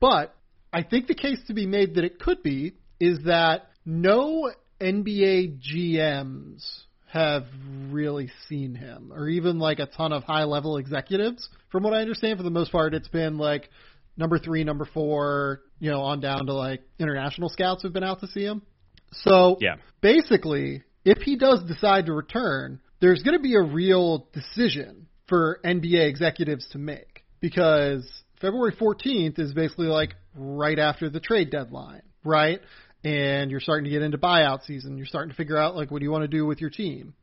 But I think the case to be made that it could be is that no NBA GMs have really seen him, or even like a ton of high level executives. From what I understand, for the most part, it's been like number three, number four, you know, on down to like international scouts who've been out to see him. So yeah. basically, if he does decide to return, there's going to be a real decision for NBA executives to make because February 14th is basically like right after the trade deadline, right? And you're starting to get into buyout season. You're starting to figure out like what do you want to do with your team.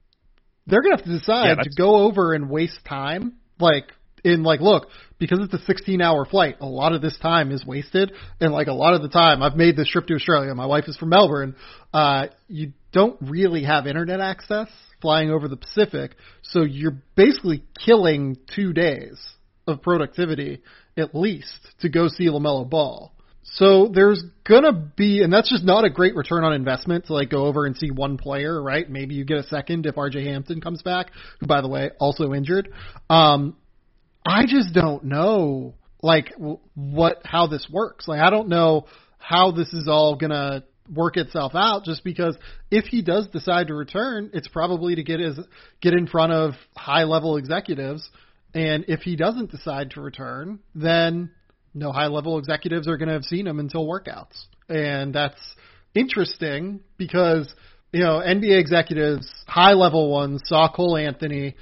They're gonna have to decide yeah, to go over and waste time, like in like look because it's a 16 hour flight. A lot of this time is wasted, and like a lot of the time, I've made this trip to Australia. My wife is from Melbourne. Uh, you don't really have internet access flying over the Pacific, so you're basically killing two days of productivity at least to go see Lamelo Ball. So there's gonna be, and that's just not a great return on investment to like go over and see one player, right? Maybe you get a second if RJ Hampton comes back, who by the way also injured. Um, I just don't know like what how this works. Like I don't know how this is all gonna work itself out just because if he does decide to return, it's probably to get his get in front of high level executives. And if he doesn't decide to return, then no high level executives are going to have seen him until workouts. And that's interesting because, you know, NBA executives, high level ones, saw Cole Anthony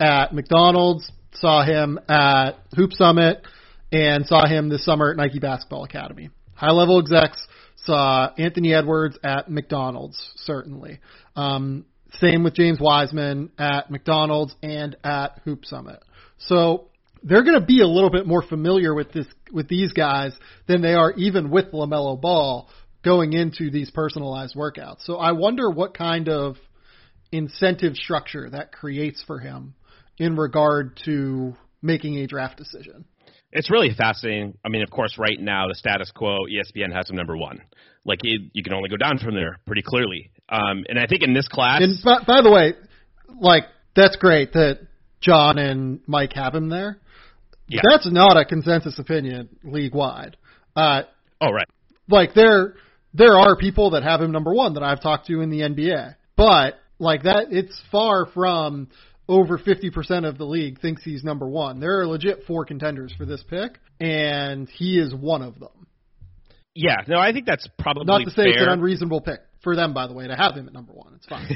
at McDonald's, saw him at Hoop Summit, and saw him this summer at Nike Basketball Academy. High level execs saw Anthony Edwards at McDonald's, certainly. Um, same with James Wiseman at McDonald's and at Hoop Summit. So they're going to be a little bit more familiar with this with these guys than they are even with LaMelo Ball going into these personalized workouts. So I wonder what kind of incentive structure that creates for him in regard to making a draft decision. It's really fascinating. I mean, of course, right now the status quo, ESPN has him number one. Like it, you can only go down from there pretty clearly. Um, and I think in this class, and by, by the way, like that's great that John and Mike have him there. Yeah. That's not a consensus opinion league wide. Uh, oh right. Like there, there are people that have him number one that I've talked to in the NBA, but like that, it's far from over 50% of the league thinks he's number one. There are legit four contenders for this pick, and he is one of them. Yeah, no, I think that's probably not to say fair. it's an unreasonable pick for them, by the way, to have him at number one. It's fine.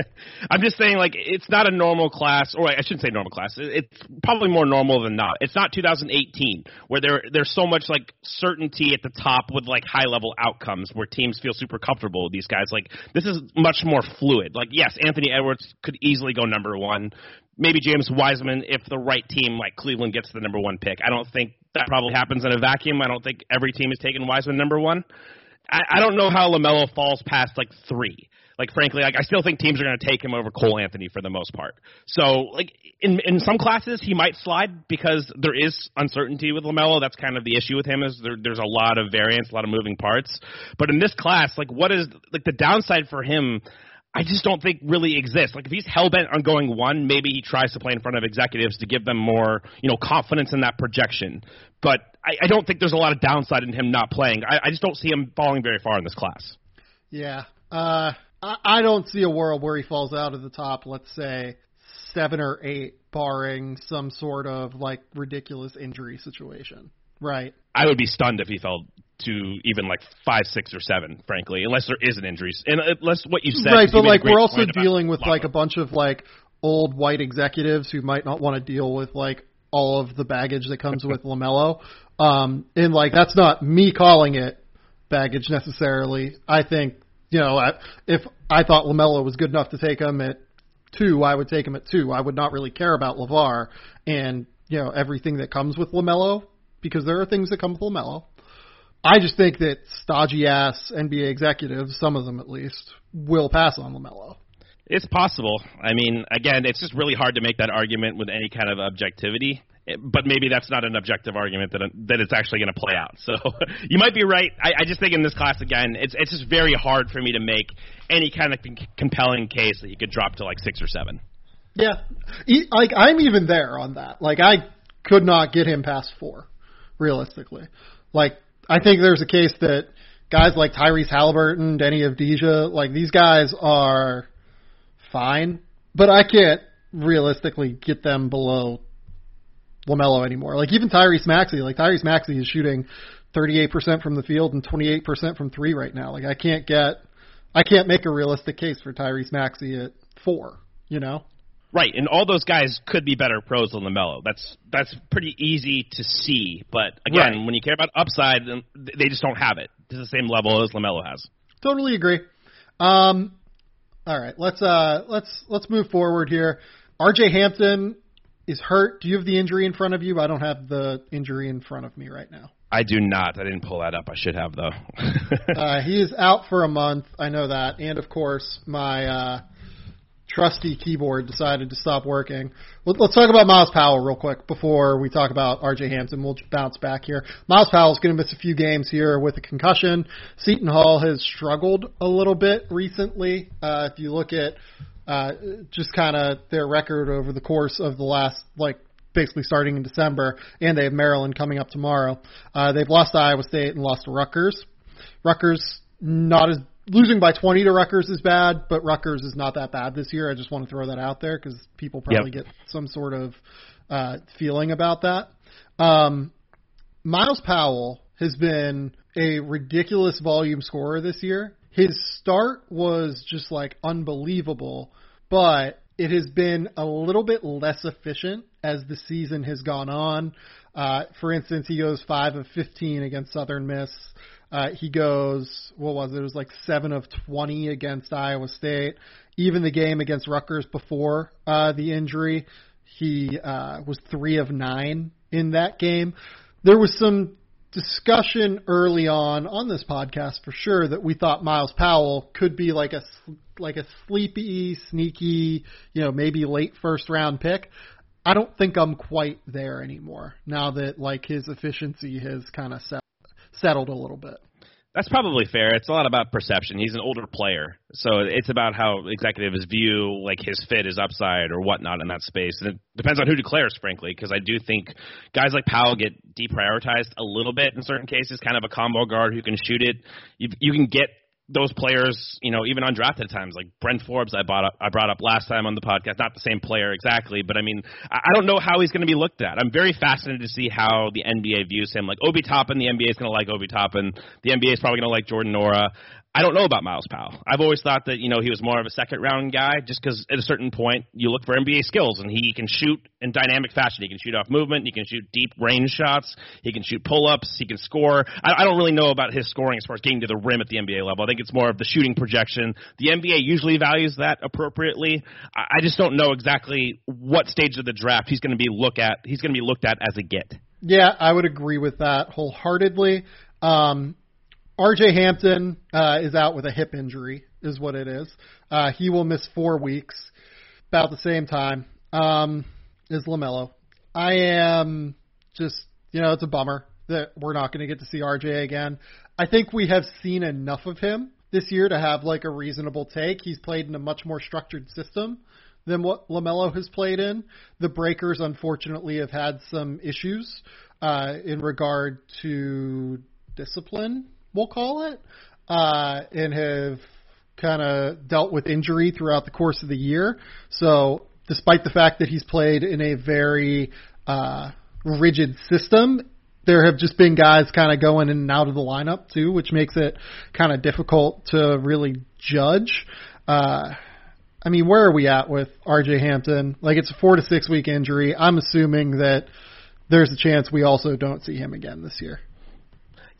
I'm just saying, like, it's not a normal class, or I shouldn't say normal class. It's probably more normal than not. It's not 2018 where there there's so much like certainty at the top with like high level outcomes where teams feel super comfortable with these guys. Like, this is much more fluid. Like, yes, Anthony Edwards could easily go number one. Maybe James Wiseman if the right team like Cleveland gets the number one pick. I don't think that probably happens in a vacuum. I don't think every team is taking Wiseman number one. I, I don't know how Lamelo falls past like three. Like frankly, like I still think teams are going to take him over Cole Anthony for the most part. So like in in some classes he might slide because there is uncertainty with Lamelo. That's kind of the issue with him is there, there's a lot of variance, a lot of moving parts. But in this class, like what is like the downside for him? I just don't think really exists. Like if he's hell bent on going one, maybe he tries to play in front of executives to give them more, you know, confidence in that projection. But I, I don't think there's a lot of downside in him not playing. I, I just don't see him falling very far in this class. Yeah, uh, I, I don't see a world where he falls out of the top. Let's say seven or eight, barring some sort of like ridiculous injury situation. Right. I would be stunned if he fell to even like five, six, or seven, frankly, unless there is an injury, and unless what you said. Right, but like we're also dealing with like a bunch of like old white executives who might not want to deal with like all of the baggage that comes with Lamelo. Um, and like that's not me calling it baggage necessarily. I think you know I, if I thought Lamelo was good enough to take him at two, I would take him at two. I would not really care about Lavar and you know everything that comes with Lamelo because there are things that come with Lamelo. I just think that stodgy ass NBA executives, some of them at least, will pass on Lamelo. It's possible. I mean, again, it's just really hard to make that argument with any kind of objectivity. Eh, but maybe that's not an objective argument that that it's actually going to play out. So you might be right. I, I just think in this class again, it's it's just very hard for me to make any kind of compelling case that you could drop to like six or seven. Yeah, like I'm even there on that. Like I could not get him past four, realistically. Like I think there's a case that guys like Tyrese Halliburton, Deni Avdija, like these guys are fine, but I can't realistically get them below Lamelo anymore. Like even Tyrese Maxey, like Tyrese Maxey is shooting 38% from the field and 28% from three right now. Like I can't get, I can't make a realistic case for Tyrese Maxey at four. You know. Right, and all those guys could be better pros than Lamelo. That's that's pretty easy to see. But again, right. when you care about upside, they just don't have it to the same level as Lamelo has. Totally agree. Um, all right, let's uh, let's let's move forward here. R.J. Hampton is hurt. Do you have the injury in front of you? I don't have the injury in front of me right now. I do not. I didn't pull that up. I should have though. uh, he is out for a month. I know that, and of course my. Uh, trusty keyboard decided to stop working. Let's talk about Myles Powell real quick before we talk about RJ Hampton. We'll bounce back here. Myles Powell is going to miss a few games here with a concussion. Seton Hall has struggled a little bit recently. Uh, if you look at uh, just kind of their record over the course of the last like basically starting in December, and they have Maryland coming up tomorrow. Uh, they've lost to Iowa State and lost to Rutgers. Rutgers not as losing by 20 to Rutgers is bad, but Rutgers is not that bad this year. I just want to throw that out there because people probably yep. get some sort of uh, feeling about that. Um, Myles Powell has been a ridiculous volume scorer this year. His start was just like unbelievable, but it has been a little bit less efficient as the season has gone on. Uh, for instance, he goes five of 15 against Southern Miss. Uh, he goes, what was it? It was like seven of twenty against Iowa State. Even the game against Rutgers before uh, the injury, he uh, was three of nine in that game. There was some discussion early on on this podcast for sure that we thought Myles Powell could be like a like a sleepy, sneaky, you know, maybe late first round pick. I don't think I'm quite there anymore now that like his efficiency has kind of set, settled a little bit. That's probably fair. It's a lot about perception. He's an older player, so it's about how executives view like his fit, his upside, or whatnot in that space. And it depends on who declares, frankly, because I do think guys like Powell get deprioritized a little bit in certain cases. Kind of a combo guard who can shoot it. You, you can get those players, you know, even undrafted times, like Bryn Forbes, I brought up, I brought up last time on the podcast. Not the same player exactly, but I mean, I don't know how he's going to be looked at. I'm very fascinated to see how the NBA views him. Like Obi Toppin, the NBA is going to like Obi Toppin. The NBA is probably going to like Jordan Nwora. I don't know about Myles Powell. I've always thought that you know he was more of a second round guy, just because at a certain point you look for NBA skills, and he can shoot in dynamic fashion. He can shoot off movement. He can shoot deep range shots. He can shoot pull ups. He can score. I, I don't really know about his scoring as far as getting to the rim at the NBA level. I think it's more of the shooting projection. The NBA usually values that appropriately. I, I just don't know exactly what stage of the draft he's going to be look at. He's going to be looked at as a get. Yeah, I would agree with that wholeheartedly. Um, RJ Hampton uh, is out with a hip injury, is what it is. Uh, he will miss four weeks, about the same time um, as LaMelo. I am just, you know, it's a bummer that we're not going to get to see RJ again. I think we have seen enough of him this year to have like a reasonable take. He's played in a much more structured system than what LaMelo has played in. The Breakers, unfortunately, have had some issues uh, in regard to discipline we'll call it, uh, and have kind of dealt with injury throughout the course of the year. So, despite the fact that he's played in a very uh, rigid system, there have just been guys kind of going in and out of the lineup too, which makes it kind of difficult to really judge. Uh, I mean, where are we at with RJ Hampton? Like, it's a four to six week injury. I'm assuming that there's a chance we also don't see him again this year.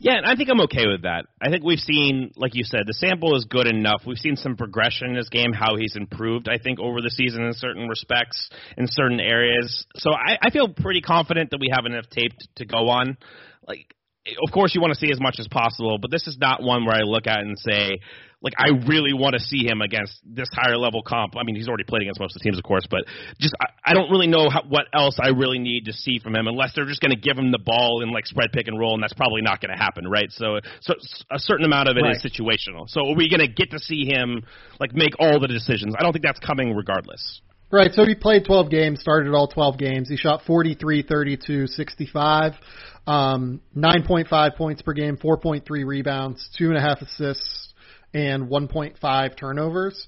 Yeah, and I think I'm okay with that. I think we've seen, like you said, the sample is good enough. We've seen some progression in his game, how he's improved, I think, over the season in certain respects, in certain areas. So I, I feel pretty confident that we have enough tape to go on. Like, of course, you want to see as much as possible, but this is not one where I look at and say, like I really want to see him against this higher level comp. I mean, he's already played against most of the teams, of course, but just I, I don't really know how, what else I really need to see from him unless they're just going to give him the ball in like spread pick and roll, and that's probably not going to happen, right? So, so a certain amount of it right. is situational. So, are we going to get to see him like make all the decisions? I don't think that's coming regardless. Right, so he played 12 games, started all 12 games. He shot 43, 32, 65, um, 9.5 points per game, 4.3 rebounds, two and a half assists, and 1.5 turnovers.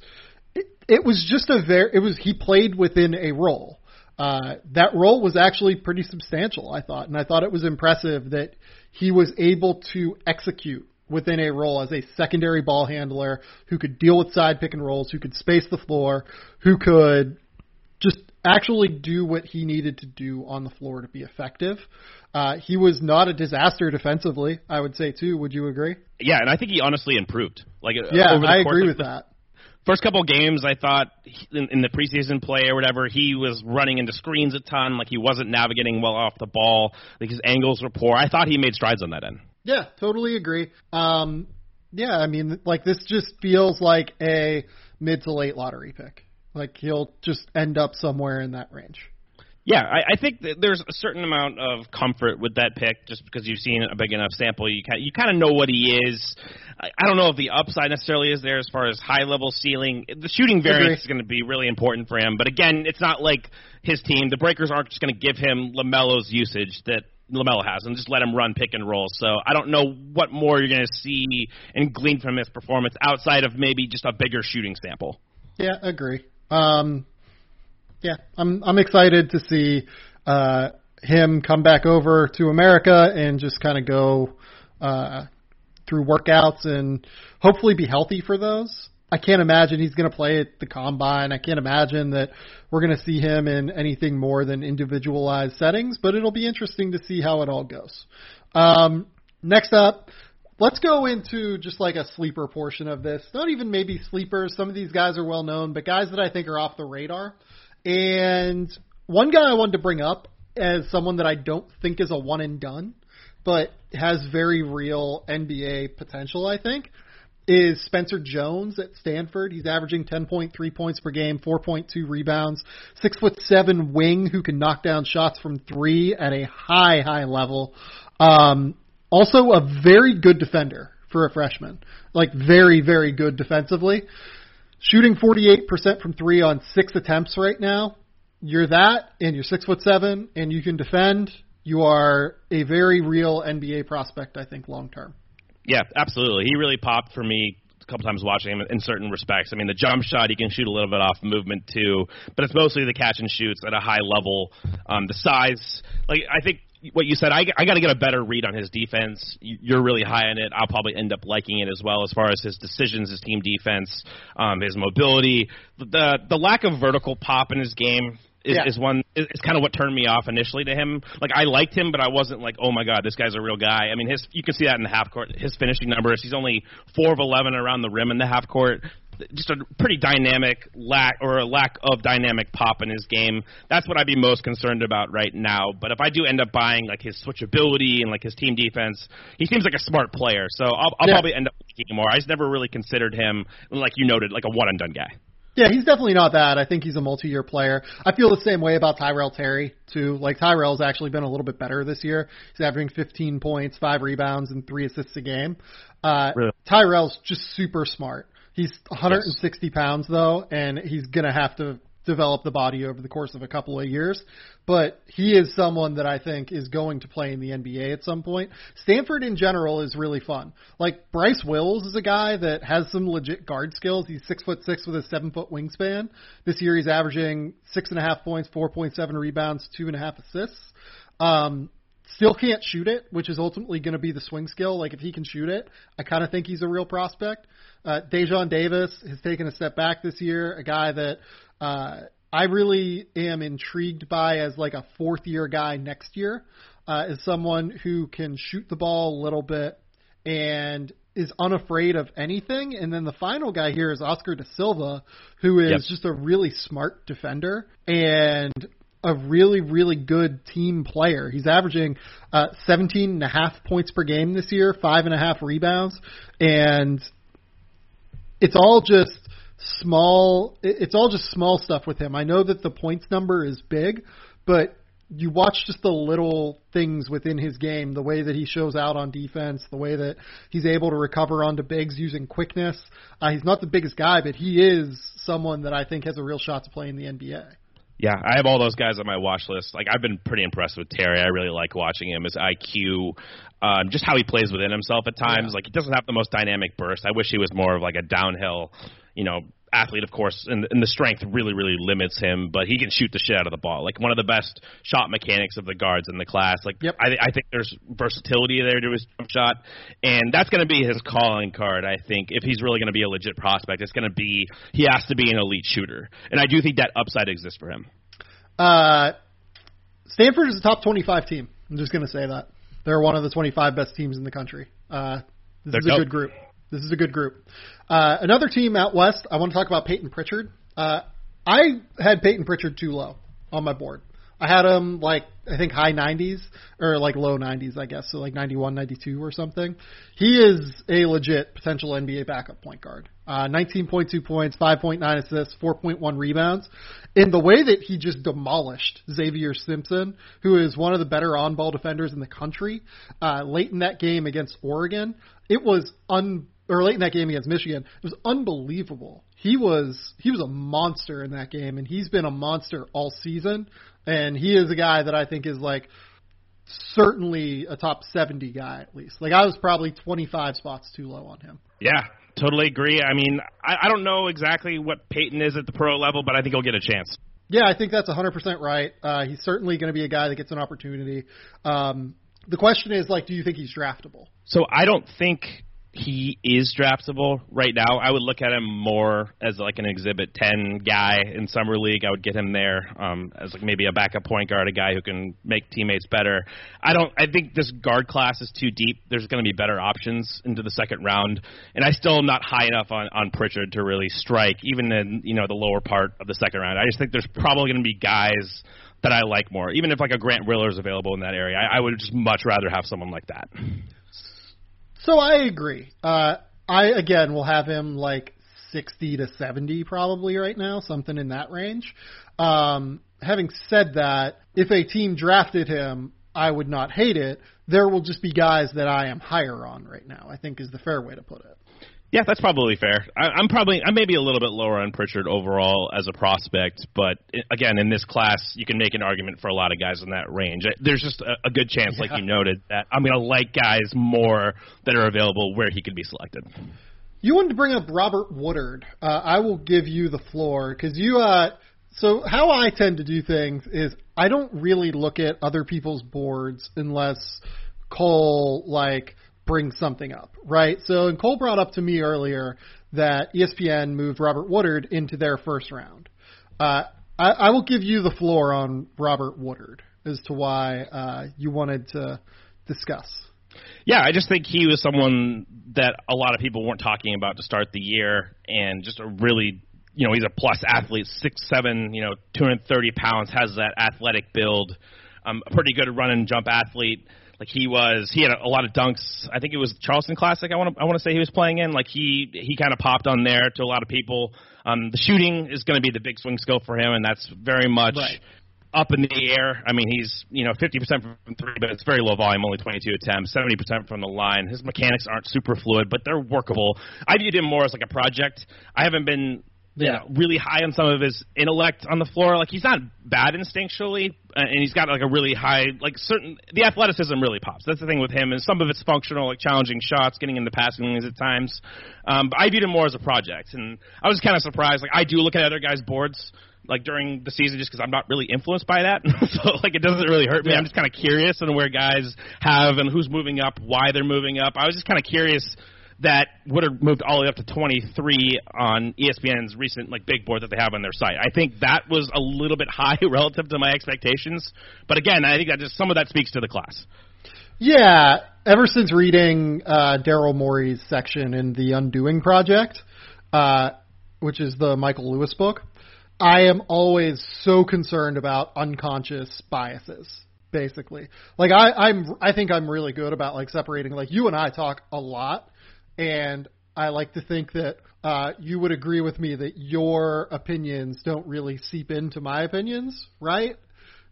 It, it was just a very, it was, he played within a role. Uh, that role was actually pretty substantial, I thought, and I thought it was impressive that he was able to execute within a role as a secondary ball handler who could deal with side pick and rolls, who could space the floor, who could actually do what he needed to do on the floor to be effective. Uh, he was not a disaster defensively, I would say too. Would you agree? Yeah, and I think he honestly improved. Like uh, yeah, I agree with the, that. First couple of games, I thought in, in the preseason play or whatever, he was running into screens a ton. Like he wasn't navigating well off the ball. Like his angles were poor. I thought he made strides on that end. Yeah, totally agree. Um, yeah, I mean, like this just feels like a mid to late lottery pick. Like he'll just end up somewhere in that range. Yeah, I, I think that there's a certain amount of comfort with that pick, just because you've seen a big enough sample. You kind you kind of know what he is. I, I don't know if the upside necessarily is there as far as high level ceiling. The shooting variance is going to be really important for him. But again, it's not like his team. The Breakers aren't just going to give him LaMelo's usage that LaMelo has and just let him run pick and roll. So I don't know what more you're going to see and glean from his performance outside of maybe just a bigger shooting sample. Yeah, agree. Um, yeah, I'm I'm excited to see uh, him come back over to America and just kind of go uh, through workouts and hopefully be healthy for those. I can't imagine he's going to play at the combine. I can't imagine that we're going to see him in anything more than individualized settings, but it'll be interesting to see how it all goes. Um, next up, let's go into just like a sleeper portion of this. Not even maybe sleepers. Some of these guys are well known, but guys that I think are off the radar. And one guy I wanted to bring up as someone that I don't think is a one and done, but has very real NBA potential, I think, is Spencer Jones at Stanford. He's averaging 10.3 points per game, 4.2 rebounds, six foot seven wing who can knock down shots from three at a high, high level. Um, also a very good defender for a freshman. Like very, very good defensively. Shooting 48% from three on six attempts right now. You're that, and you're six foot seven, and you can defend. You are a very real NBA prospect, I think, long term. Yeah, absolutely. He really popped for me a couple times watching him in certain respects. I mean, the jump shot he can shoot a little bit off movement too, but it's mostly the catch and shoots at a high level. Um, the size, like I think what you said, I, I got to get a better read on his defense. You're really high on it. I'll probably end up liking it as well as far as his decisions, his team defense, um, his mobility, the the lack of vertical pop in his game is, yeah. is one is, is kind of what turned me off initially to him. Like I liked him, but I wasn't like, oh my god, this guy's a real guy. I mean, his you can see that in the half court. His finishing numbers, he's only four of eleven around the rim in the half court. Just a pretty dynamic lack or a lack of dynamic pop in his game. That's what I'd be most concerned about right now. But if I do end up buying like his switchability and like his team defense, he seems like a smart player. So I'll, I'll yeah. probably end up liking more. I just never really considered him, like you noted, like a one and done guy. Yeah, he's definitely not that. I think he's a multi-year player. I feel the same way about Tyrell Terry too. Like Tyrell's actually been a little bit better this year. He's averaging 15 points, five rebounds, and three assists a game. Uh, really? Tyrell's just super smart. He's 160 yes. pounds though, and he's gonna have to develop the body over the course of a couple of years. But he is someone that I think is going to play in the NBA at some point. Stanford in general is really fun. Like Bryce Wills is a guy that has some legit guard skills. He's six foot six with a seven foot wingspan. This year he's averaging six and a half points, four point seven rebounds, two and a half assists. Um, still can't shoot it, which is ultimately going to be the swing skill. Like if he can shoot it, I kind of think he's a real prospect. Uh, Daejon Davis has taken a step back this year, a guy that uh, I really am intrigued by as like a fourth year guy next year, uh, is someone who can shoot the ball a little bit and is unafraid of anything. And then the final guy here is Oscar da Silva, who is yep. just a really smart defender and a really, really good team player. He's averaging uh, 17 and a half points per game this year, five and a half rebounds, and it's all just small. It's all just small stuff with him. I know that the points number is big, but you watch just the little things within his game, the way that he shows out on defense, the way that he's able to recover onto bigs using quickness. Uh, he's not the biggest guy, but he is someone that I think has a real shot to play in the NBA. Yeah, I have all those guys on my watch list. Like I've been pretty impressed with Terry. I really like watching him. His IQ, um, just how he plays within himself at times. Yeah. Like he doesn't have the most dynamic burst. I wish he was more of like a downhill, you know, athlete, of course, and, and the strength really, really limits him. But he can shoot the shit out of the ball. Like one of the best shot mechanics of the guards in the class. Like yep. I, I think there's versatility there to his jump shot, and that's going to be his calling card. I think if he's really going to be a legit prospect, it's going to be he has to be an elite shooter, and I do think that upside exists for him. Uh, Stanford is a top 25 team. I'm just going to say that they're one of the 25 best teams in the country. Uh, this they're is a dope. good group. This is a good group. Uh, another team out west, I want to talk about Payton Pritchard. Uh, I had Payton Pritchard too low on my board. I had him like I think high 90s or like low 90s, I guess, so like 91, 92 or something. He is a legit potential NBA backup point guard. Uh, 19.2 points, 5.9 assists, 4.1 rebounds. In the way that he just demolished Xavier Simpson, who is one of the better on-ball defenders in the country, uh, late in that game against Oregon, it was un or late in that game against Michigan, it was unbelievable. He was he was a monster in that game, and he's been a monster all season. And he is a guy that I think is like certainly a top seventy guy at least. Like I was probably twenty five spots too low on him. Yeah, totally agree. I mean, I, I don't know exactly what Payton is at the pro level, but I think he'll get a chance. Yeah, I think that's 100% right. Uh, he's certainly going to be a guy that gets an opportunity. Um, the question is, like, do you think he's draftable? So I don't think he is draftable right now. I would look at him more as like an exhibit 10 guy in summer league. I would get him there um, as like maybe a backup point guard, a guy who can make teammates better. I don't I think this guard class is too deep. There's going to be better options into the second round, and I still am not high enough on on Pritchard to really strike even in, you know, the lower part of the second round. I just think there's probably going to be guys that I like more. Even if like a Grant Riller is available in that area, I, I would just much rather have someone like that. So I agree. Uh, I again will have him like 60 to 70 probably right now, something in that range. Um, having said that, if a team drafted him, I would not hate it. There will just be guys that I am higher on right now. I think is the fair way to put it. Yeah, that's probably fair. I, I'm probably I may be a little bit lower on Pritchard overall as a prospect, but again, in this class, you can make an argument for a lot of guys in that range. There's just a, a good chance, yeah. like you noted, that I'm going to like guys more that are available where he could be selected. You wanted to bring up Robert Woodard. Uh, I will give you the floor because you. Uh, so how I tend to do things is I don't really look at other people's boards unless Cole like bring something up, right? So, and Cole brought up to me earlier that ESPN moved Robert Woodard into their first round. Uh, I, I will give you the floor on Robert Woodard as to why uh, you wanted to discuss. Yeah, I just think he was someone that a lot of people weren't talking about to start the year, and just a really, you know, he's a plus athlete, six seven, you know, two hundred thirty pounds, has that athletic build, um, a pretty good run and jump athlete. Like he was, he had a, a lot of dunks. I think it was Charleston Classic. I want to, I want to say he was playing in. Like he, he kind of popped on there to a lot of people. Um, the shooting is going to be the big swing skill for him, and that's very much right. up in the air. I mean, he's you know 50% from three, but it's very low volume, only 22 attempts, 70% from the line. His mechanics aren't super fluid, but they're workable. I viewed him more as like a project. I haven't been yeah. you know, really high on some of his intellect on the floor. Like he's not bad instinctually, uh, and he's got like a really high, like certain the athleticism really pops. That's the thing with him, and some of it's functional, like challenging shots, getting into passing lanes at times. Um, but I viewed him more as a project, and I was kind of surprised. Like I do look at other guys' boards. Like during the season, just because I'm not really influenced by that, so like it doesn't really hurt me. Yeah. I'm just kind of curious on where guys have and who's moving up, why they're moving up. I was just kind of curious that Woodard moved all the way up to 23 on ESPN's recent like big board that they have on their site. I think that was a little bit high relative to my expectations, but again, I think that just some of that speaks to the class. Yeah, ever since reading uh, Daryl Morey's section in the Undoing Project, uh, which is the Michael Lewis book, I am always so concerned about unconscious biases basically. Like I, I'm, I think I'm really good about like separating. Like you and I talk a lot and I like to think that uh, you would agree with me that your opinions don't really seep into my opinions, right?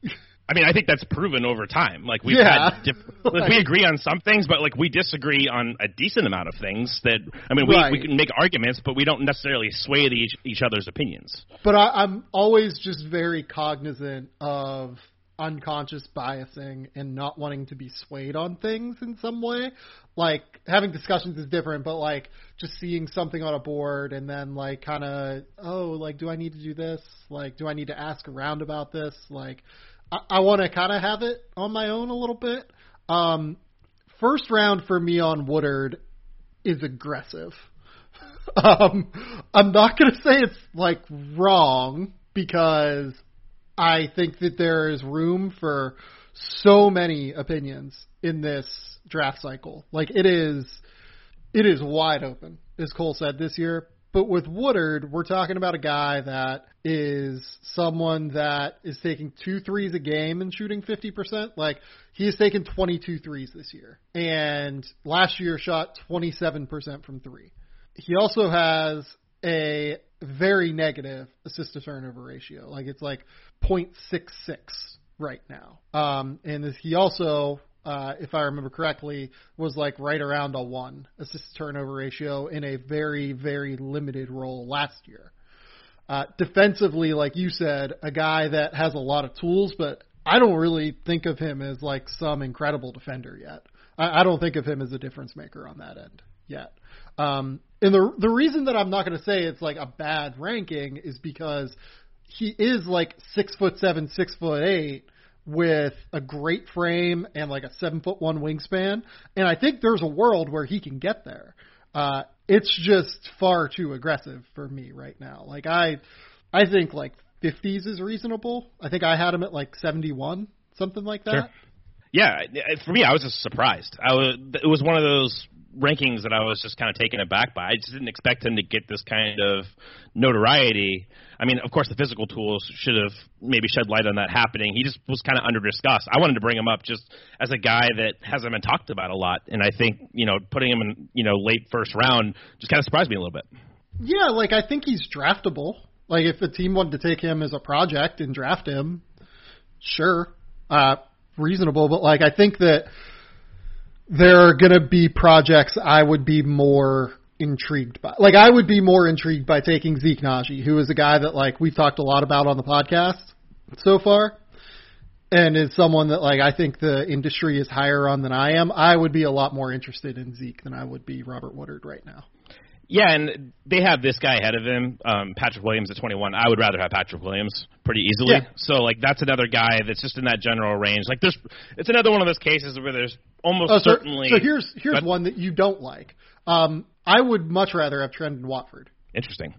I mean, I think that's proven over time. Like we've yeah. had, diff- like, we agree on some things, but like we disagree on a decent amount of things. That I mean, we right. we can make arguments, but we don't necessarily sway the, each each other's opinions. But I, I'm always just very cognizant of unconscious biasing and not wanting to be swayed on things in some way. Like having discussions is different, but like just seeing something on a board and then like kind of oh like do I need to do this? Like do I need to ask around about this? Like I, I want to kind of have it on my own a little bit. Um, first round for me on Woodard is aggressive. um, I'm not gonna say it's like wrong because I think that there is room for so many opinions in this draft cycle. Like it is, it is wide open, as Cole said this year. But with Woodard, we're talking about a guy that is someone that is taking two threes a game and shooting 50%. Like, he has taken 22 threes this year. And last year shot 27% from three. He also has a very negative assist to turnover ratio. Like it's like 0.66 right now. Um, and he also, uh, if I remember correctly, was like right around a one assist turnover ratio in a very, very limited role last year. Uh, defensively, like you said, a guy that has a lot of tools, but I don't really think of him as like some incredible defender yet. I, I don't think of him as a difference maker on that end yet. Um, and the the reason that I'm not going to say it's like a bad ranking is because he is like six foot seven, six foot eight with a great frame and like a seven foot one wingspan, and I think there's a world where he can get there. Uh, it's just far too aggressive for me right now. Like I, I think like 50s is reasonable. I think I had him at like 71, something like that. Sure. Yeah, for me, I was just surprised. I was. It was one of those rankings that I was just kind of taken aback by. I just didn't expect him to get this kind of notoriety. I mean, of course, the physical tools should have maybe shed light on that happening. He just was kind of under discussed. I wanted to bring him up just as a guy that hasn't been talked about a lot, and I think you know putting him in you know late first round just kind of surprised me a little bit. Yeah, like I think he's draftable. Like if a team wanted to take him as a project and draft him, sure, uh, reasonable. But like I think that there are going to be projects I would be more intrigued by. Like I would be more intrigued by taking Zeke Nnaji, who is a guy that like we've talked a lot about on the podcast so far, and is someone that like I think the industry is higher on than I am. I would be a lot more interested in Zeke than I would be Robert Woodard right now. Yeah, and they have this guy ahead of him, um, Patrick Williams at 21. I would rather have Patrick Williams pretty easily. Yeah. So like that's another guy that's just in that general range. Like there's, it's another one of those cases where there's almost Oh, so, certainly. so here's here's But- one that you don't like. Um, I would much rather have Trendon Watford. Interesting.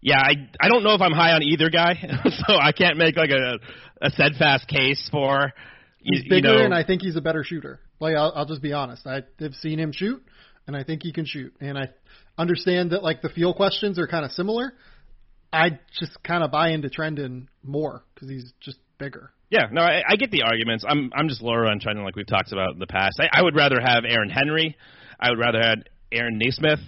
Yeah, I I don't know if I'm high on either guy, so I can't make like a a steadfast case for. He's you, bigger, you know, and I think he's a better shooter. Like I'll, I'll just be honest. I have seen him shoot, and I think he can shoot. And I understand that like the feel questions are kind of similar. I just kind of buy into Trendon more because he's just bigger. Yeah, no, I, I get the arguments. I'm I'm just lower on Trendon, like we've talked about in the past. I, I would rather have Aaron Henry. I would rather have Aaron Nesmith.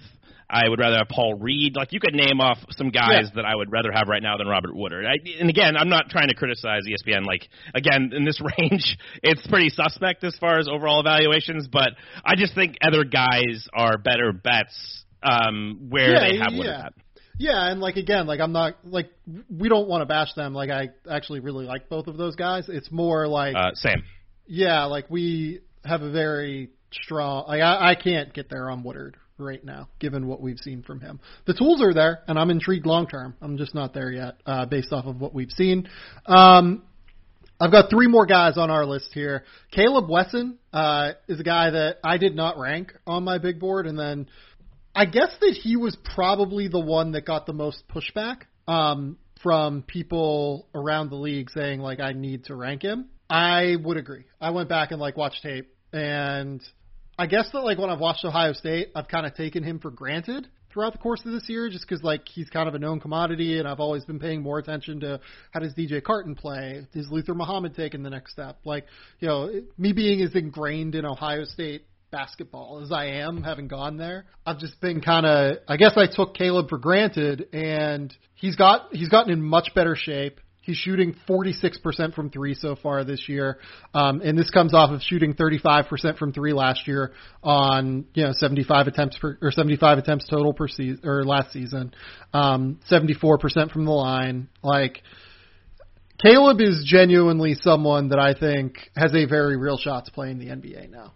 I would rather have Paul Reed. Like you could name off some guys Yeah. that I would rather have right now than Robert Woodard. I, and again, I'm not trying to criticize ESPN. Like again, in this range, it's pretty suspect as far as overall evaluations. But I just think other guys are better bets um, where Yeah, they have Woodard yeah. at. Yeah, and like again, like I'm not like we don't want to bash them. Like I actually really like both of those guys. It's more like Uh, Sam. yeah, like we have a very strong. Like I, I can't get there on Woodard right now, given what we've seen from him. The tools are there, and I'm intrigued long term. I'm just not there yet, uh, based off of what we've seen. Um, I've got three more guys on our list here. Kaleb Wesson uh, is a guy that I did not rank on my big board, and then I guess that he was probably the one that got the most pushback um, from people around the league saying like I need to rank him. I would agree. I went back and like watched tape, and I guess that like when I've watched Ohio State, I've kind of taken him for granted throughout the course of this year, just because like he's kind of a known commodity, and I've always been paying more attention to how does DJ Carton play, is Luther Muhammad taking the next step, like you know me being as ingrained in Ohio State basketball as I am, having gone there. I've just been kind of, I guess I took Kaleb for granted, and he's got he's gotten in much better shape. He's shooting 46% from three so far this year, um, and this comes off of shooting 35% from three last year on you know 75 attempts per or 75 attempts total per season or last season, um, 74% from the line. Like Kaleb is genuinely someone that I think has a very real shot to play in the NBA now.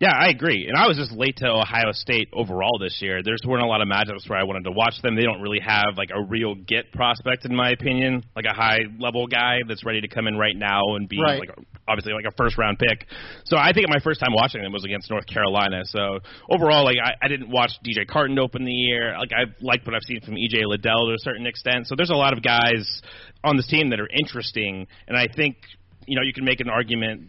Yeah, I agree. And I was just late to Ohio State overall this year. There's weren't a lot of matchups where I wanted to watch them. They don't really have like a real get prospect in my opinion, like a high level guy that's ready to come in right now and be Right. like obviously like a first round pick. So I think my first time watching them was against North Carolina. So overall, like I, I didn't watch DJ Carton open the year. Like I liked what I've seen from EJ Liddell to a certain extent. So there's a lot of guys on this team that are interesting, and I think you know you can make an argument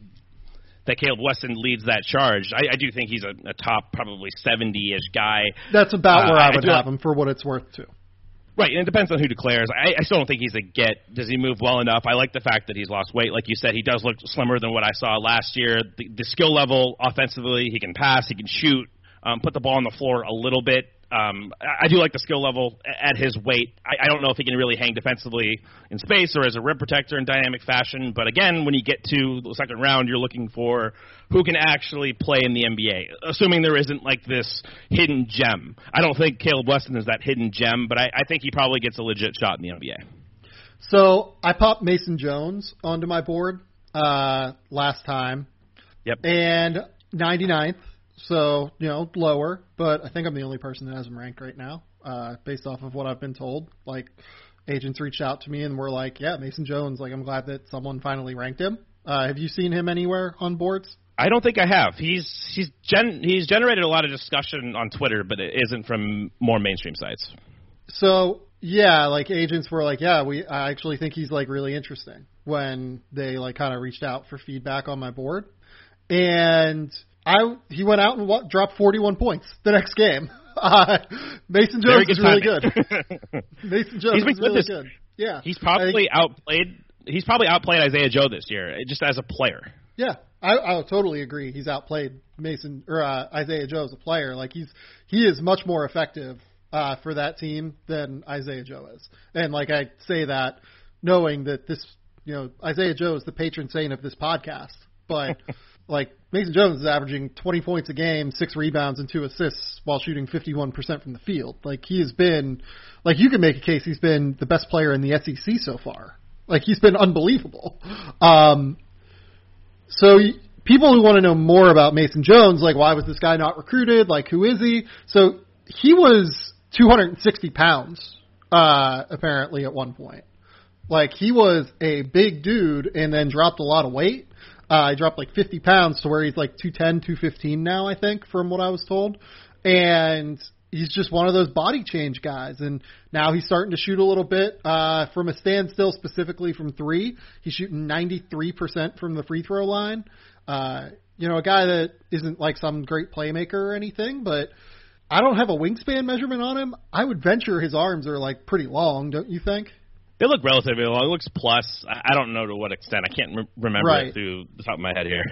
that Kaleb Wesson leads that charge. I, I do think he's a, a top probably 70-ish guy. That's about Uh, where I I would have him for what it's worth too. Right, and it depends on who declares. I, I still don't think he's a get. Does he move well enough? I like the fact that he's lost weight. Like you said, he does look slimmer than what I saw last year. The, the skill level offensively, he can pass, he can shoot, um, put the ball on the floor a little bit. Um, I, I do like the skill level at his weight. I, I don't know if he can really hang defensively in space or as a rim protector in dynamic fashion. But again, when you get to the second round, you're looking for who can actually play in the NBA, assuming there isn't like this hidden gem. I don't think Kaleb Wesson is that hidden gem, but I, I think he probably gets a legit shot in the NBA. So I popped Mason Jones onto my board uh, last time, Yep. and 99th. So you know lower, but I think I'm the only person that has him ranked right now, uh, based off of what I've been told. Like agents reached out to me and were like, "Yeah, Mason Jones. Like I'm glad that someone finally ranked him." Uh, have you seen him anywhere on boards? I don't think I have. He's he's gen, he's generated a lot of discussion on Twitter, but it isn't from more mainstream sites. So yeah, like agents were like, yeah, we I actually think he's like really interesting when they like kind of reached out for feedback on my board, and I he went out and what, dropped 41 points the next game. Uh, Mason Jones is really good. Mason Jones is really good. Yeah, he's probably outplayed. He's probably outplayed Isaiah Joe this year, just as a player. Yeah, I, I totally agree. He's outplayed Mason or uh, Isaiah Joe as a player. Like he's he is much more effective uh, for that team than Isaiah Joe is. And like I say that knowing that this, you know, Isaiah Joe is the patron saint of this podcast, but like Mason Jones is averaging 20 points a game, six rebounds and two assists while shooting 51% from the field. Like he has been, like you can make a case he's been the best player in the SEC so far. Like he's been unbelievable. Um, so people who want to know more about Mason Jones, like why was this guy not recruited? Like who is he? So he was 260 pounds, uh, apparently at one point. Like he was a big dude and then dropped a lot of weight. Uh, he dropped like 50 pounds to where he's like 210, 215 now, I think, from what I was told. And he's just one of those body change guys. And now he's starting to shoot a little bit uh, from a standstill, specifically from three. He's shooting 93% from the free throw line. Uh, you know, a guy that isn't like some great playmaker or anything, but I don't have a wingspan measurement on him. I would venture his arms are like pretty long, don't you think? They look relatively long. It looks plus. I don't know to what extent. I can't re- remember right. it through the top of my head here.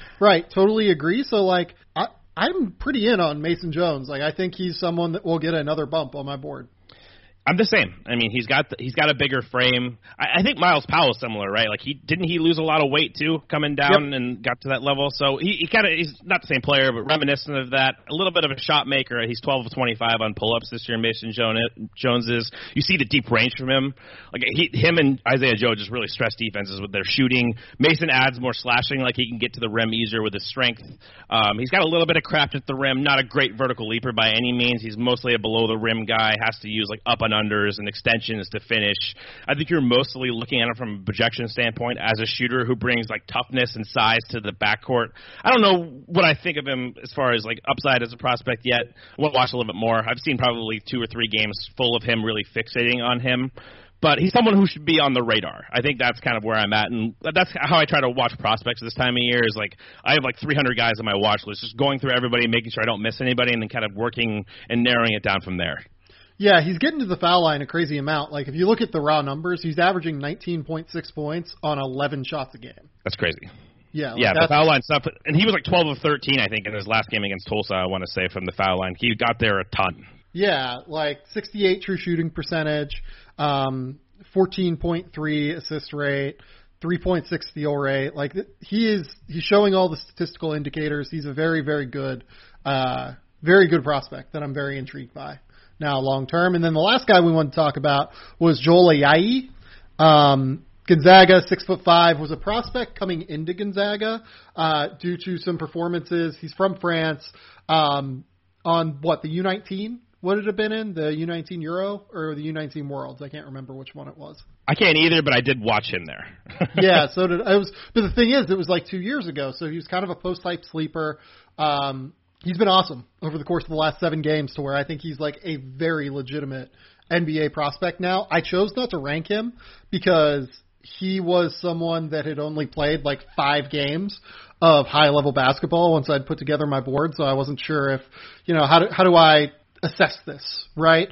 right. Totally agree. So like, I, I'm pretty in on Mason Jones. Like, I think he's someone that will get another bump on my board. I'm the same. I mean, he's got the, he's got a bigger frame. I, I think Myles Powell is similar, right? Like he didn't he lose a lot of weight too, coming down yep. and got to that level. So he, he kind of he's not the same player, but reminiscent of that. A little bit of a shot maker. He's 12 of 25 on pull ups this year. Mason Jones is. You see the deep range from him. Like he, him and Isaiah Joe just really stress defenses with their shooting. Mason adds more slashing, like he can get to the rim easier with his strength. Um, he's got a little bit of craft at the rim. Not a great vertical leaper by any means. He's mostly a below the rim guy. Has to use like up and unders and extensions to finish. I think you're mostly looking at him from a projection standpoint as a shooter who brings like toughness and size to the backcourt. I don't know what I think of him as far as like upside as a prospect yet. I want to watch a little bit more. I've seen probably two or three games full of him really fixating on him but he's someone who should be on the radar. I think that's kind of where I'm at, and that's how I try to watch prospects this time of year. Is like I have like 300 guys on my watch list, just going through everybody, making sure I don't miss anybody, and then kind of working and narrowing it down from there. Yeah, he's getting to the foul line a crazy amount. Like if you look at the raw numbers, he's averaging 19.6 points on 11 shots a game. That's crazy. Yeah, like yeah, the foul line stuff, and he was like 12 of 13, I think, in his last game against Tulsa. I want to say from the foul line, he got there a ton. Yeah, like 68 true shooting percentage, um, 14.3 assist rate, 3.6 steal rate. Like he is, he's showing all the statistical indicators. He's a very, very good, uh, very good prospect that I'm very intrigued by now long term. And then the last guy we wanted to talk about was Joel Ayayi. Um, Gonzaga, six foot five, was a prospect coming into Gonzaga uh, due to some performances. He's from France. Um, on what the U19 would it have been in the U19 Euro or the U19 Worlds? I can't remember which one it was. I can't either, but I did watch him there. yeah, so did I was. But the thing is, it was like two years ago, so he was kind of a post type sleeper. Um, he's been awesome over the course of the last seven games to where I think he's like a very legitimate NBA prospect now. I chose not to rank him because he was someone that had only played like five games of high level basketball once I'd put together my board, so I wasn't sure if you know how do how do I assess this, right?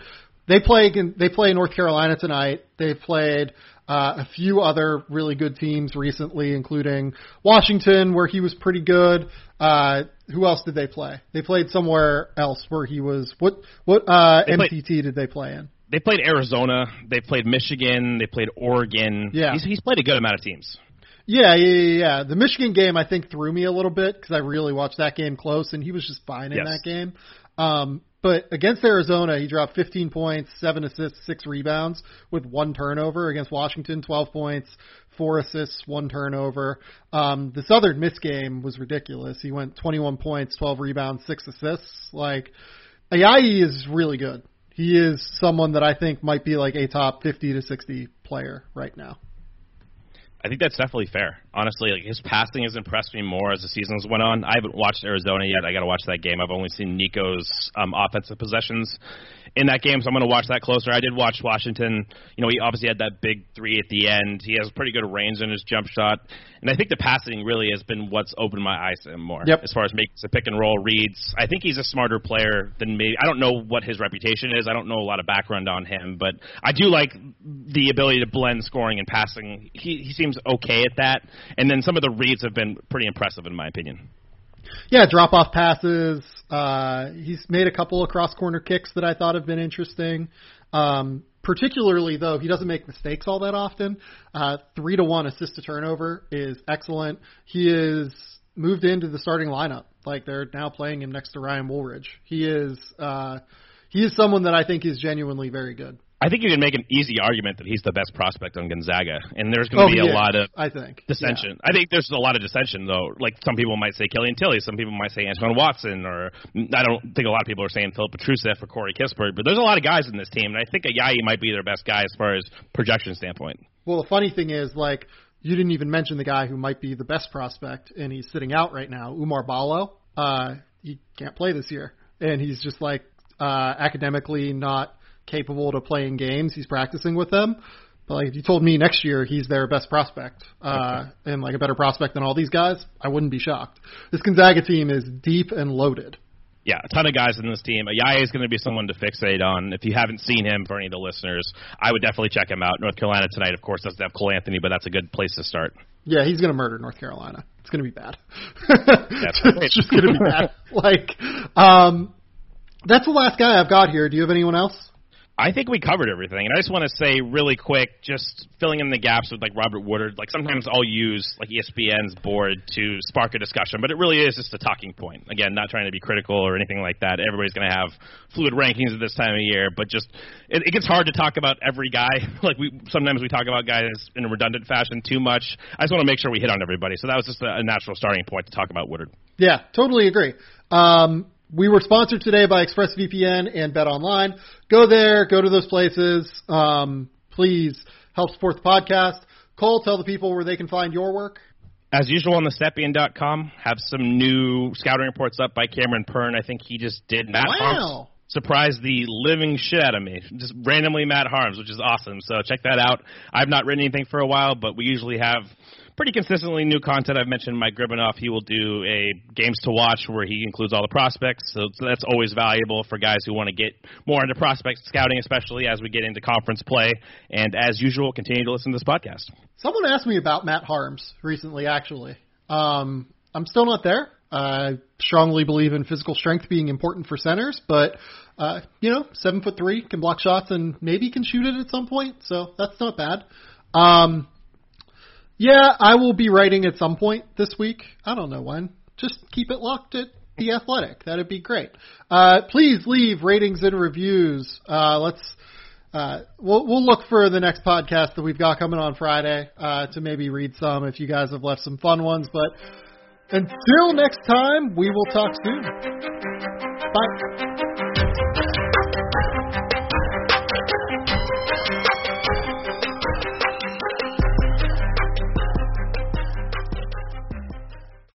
They play they play North Carolina tonight. They played uh, a few other really good teams recently, including Washington, where he was pretty good. Uh, who else did they play? They played somewhere else where he was. What what uh, MTT played, did they play in? They played Arizona. They played Michigan. They played Oregon. Yeah, he's, he's played a good amount of teams. Yeah, yeah, yeah, yeah. The Michigan game I think threw me a little bit because I really watched that game close, and he was just fine in yes. that game. Um, but against Arizona, he dropped 15 points, seven assists, six rebounds with one turnover. Against Washington, 12 points, four assists, one turnover. Um, the Southern Miss game was ridiculous. He went 21 points, 12 rebounds, six assists. Like Ayayi is really good. He is someone that I think might be like a top 50 to 60 player right now. I think that's definitely fair. Honestly, like his passing has impressed me more as the seasons went on. I haven't watched Arizona yet. I got to watch that game. I've only seen Nico's um, offensive possessions in that game, so I'm going to watch that closer. I did watch Washington. You know, he obviously had that big three at the end. He has pretty good range in his jump shot, and I think the passing really has been what's opened my eyes to him more. Yep. As far as making the pick and roll reads, I think he's a smarter player than me. I don't know what his reputation is. I don't know a lot of background on him, but I do like the ability to blend scoring and passing. He he seems okay at that, and then some of the reads have been pretty impressive in my opinion. Yeah, drop off passes. Uh, he's made a couple of cross corner kicks that I thought have been interesting. Um, particularly though, he doesn't make mistakes all that often. Uh, three to one assist to turnover is excellent. He is moved into the starting lineup. Like they're now playing him next to Ryan Woolridge. He is uh, he is someone that I think is genuinely very good. I think you can make an easy argument that he's the best prospect on Gonzaga, and there's going to be yeah, a lot of I think dissension. Yeah. I think there's a lot of dissension though. Like some people might say Killian Tillie, some people might say Antoine Watson, or I don't think a lot of people are saying Filip Petrusev or Corey Kispert. But there's a lot of guys in this team, and I think Ayayi might be their best guy as far as projection standpoint. Well, the funny thing is, like, you didn't even mention the guy who might be the best prospect, and he's sitting out right now, Oumar Ballo. Uh, he can't play this year, and he's just like uh, academically not capable to play in games. He's practicing with them. But like if you told me next year he's their best prospect uh, okay. and like a better prospect than all these guys, I wouldn't be shocked. This Gonzaga team is deep and loaded. Yeah, a ton of guys in this team. Ayayi is going to be someone to fixate on. If you haven't seen him, for any of the listeners, I would definitely check him out. North Carolina tonight, of course, doesn't have Cole Anthony, but that's a good place to start. Yeah, he's going to murder North Carolina. It's going to be bad. it's just going to be bad. Like, um, that's the last guy I've got here. Do you have anyone else? I think we covered everything, and I just want to say really quick, just filling in the gaps with like Robert Woodard. Like sometimes I'll use like ESPN's board to spark a discussion, but it really is just a talking point. Again, not trying to be critical or anything like that. Everybody's going to have fluid rankings at this time of year, but just it, it gets hard to talk about every guy. like we sometimes we talk about guys in a redundant fashion too much. I just want to make sure we hit on everybody. So that was just a, a natural starting point to talk about Woodard. Yeah, totally agree. Um, we were sponsored today by ExpressVPN and Bet Online. Go there, go to those places. Um, please help support the podcast. Cole, tell the people where they can find your work. As usual on the Stepien.com, have some new scouting reports up by Cameron Pern. I think he just did Matt wow. Haarms. Surprised the living shit out of me. Just randomly Matt Haarms, which is awesome. So check that out. I've not written anything for a while, but we usually have pretty consistently new content. I've mentioned Mike Gribanoff. He will do a games to watch where he includes all the prospects. So, so that's always valuable for guys who want to get more into prospect scouting, especially as we get into conference play. And as usual, continue to listen to this podcast. Someone asked me about Matt Haarms recently, actually. Um, I'm still not there. I strongly believe in physical strength being important for centers, but uh, you know, seven foot three can block shots and maybe can shoot it at some point, so that's not bad. Um, yeah, I will be writing at some point this week. I don't know when. Just keep it locked at the Athletic. That'd be great. Uh, please leave ratings and reviews. Uh, let's. Uh, we'll we'll look for the next podcast that we've got coming on Friday uh, to maybe read some if you guys have left some fun ones. But until next time, we will talk soon. Bye.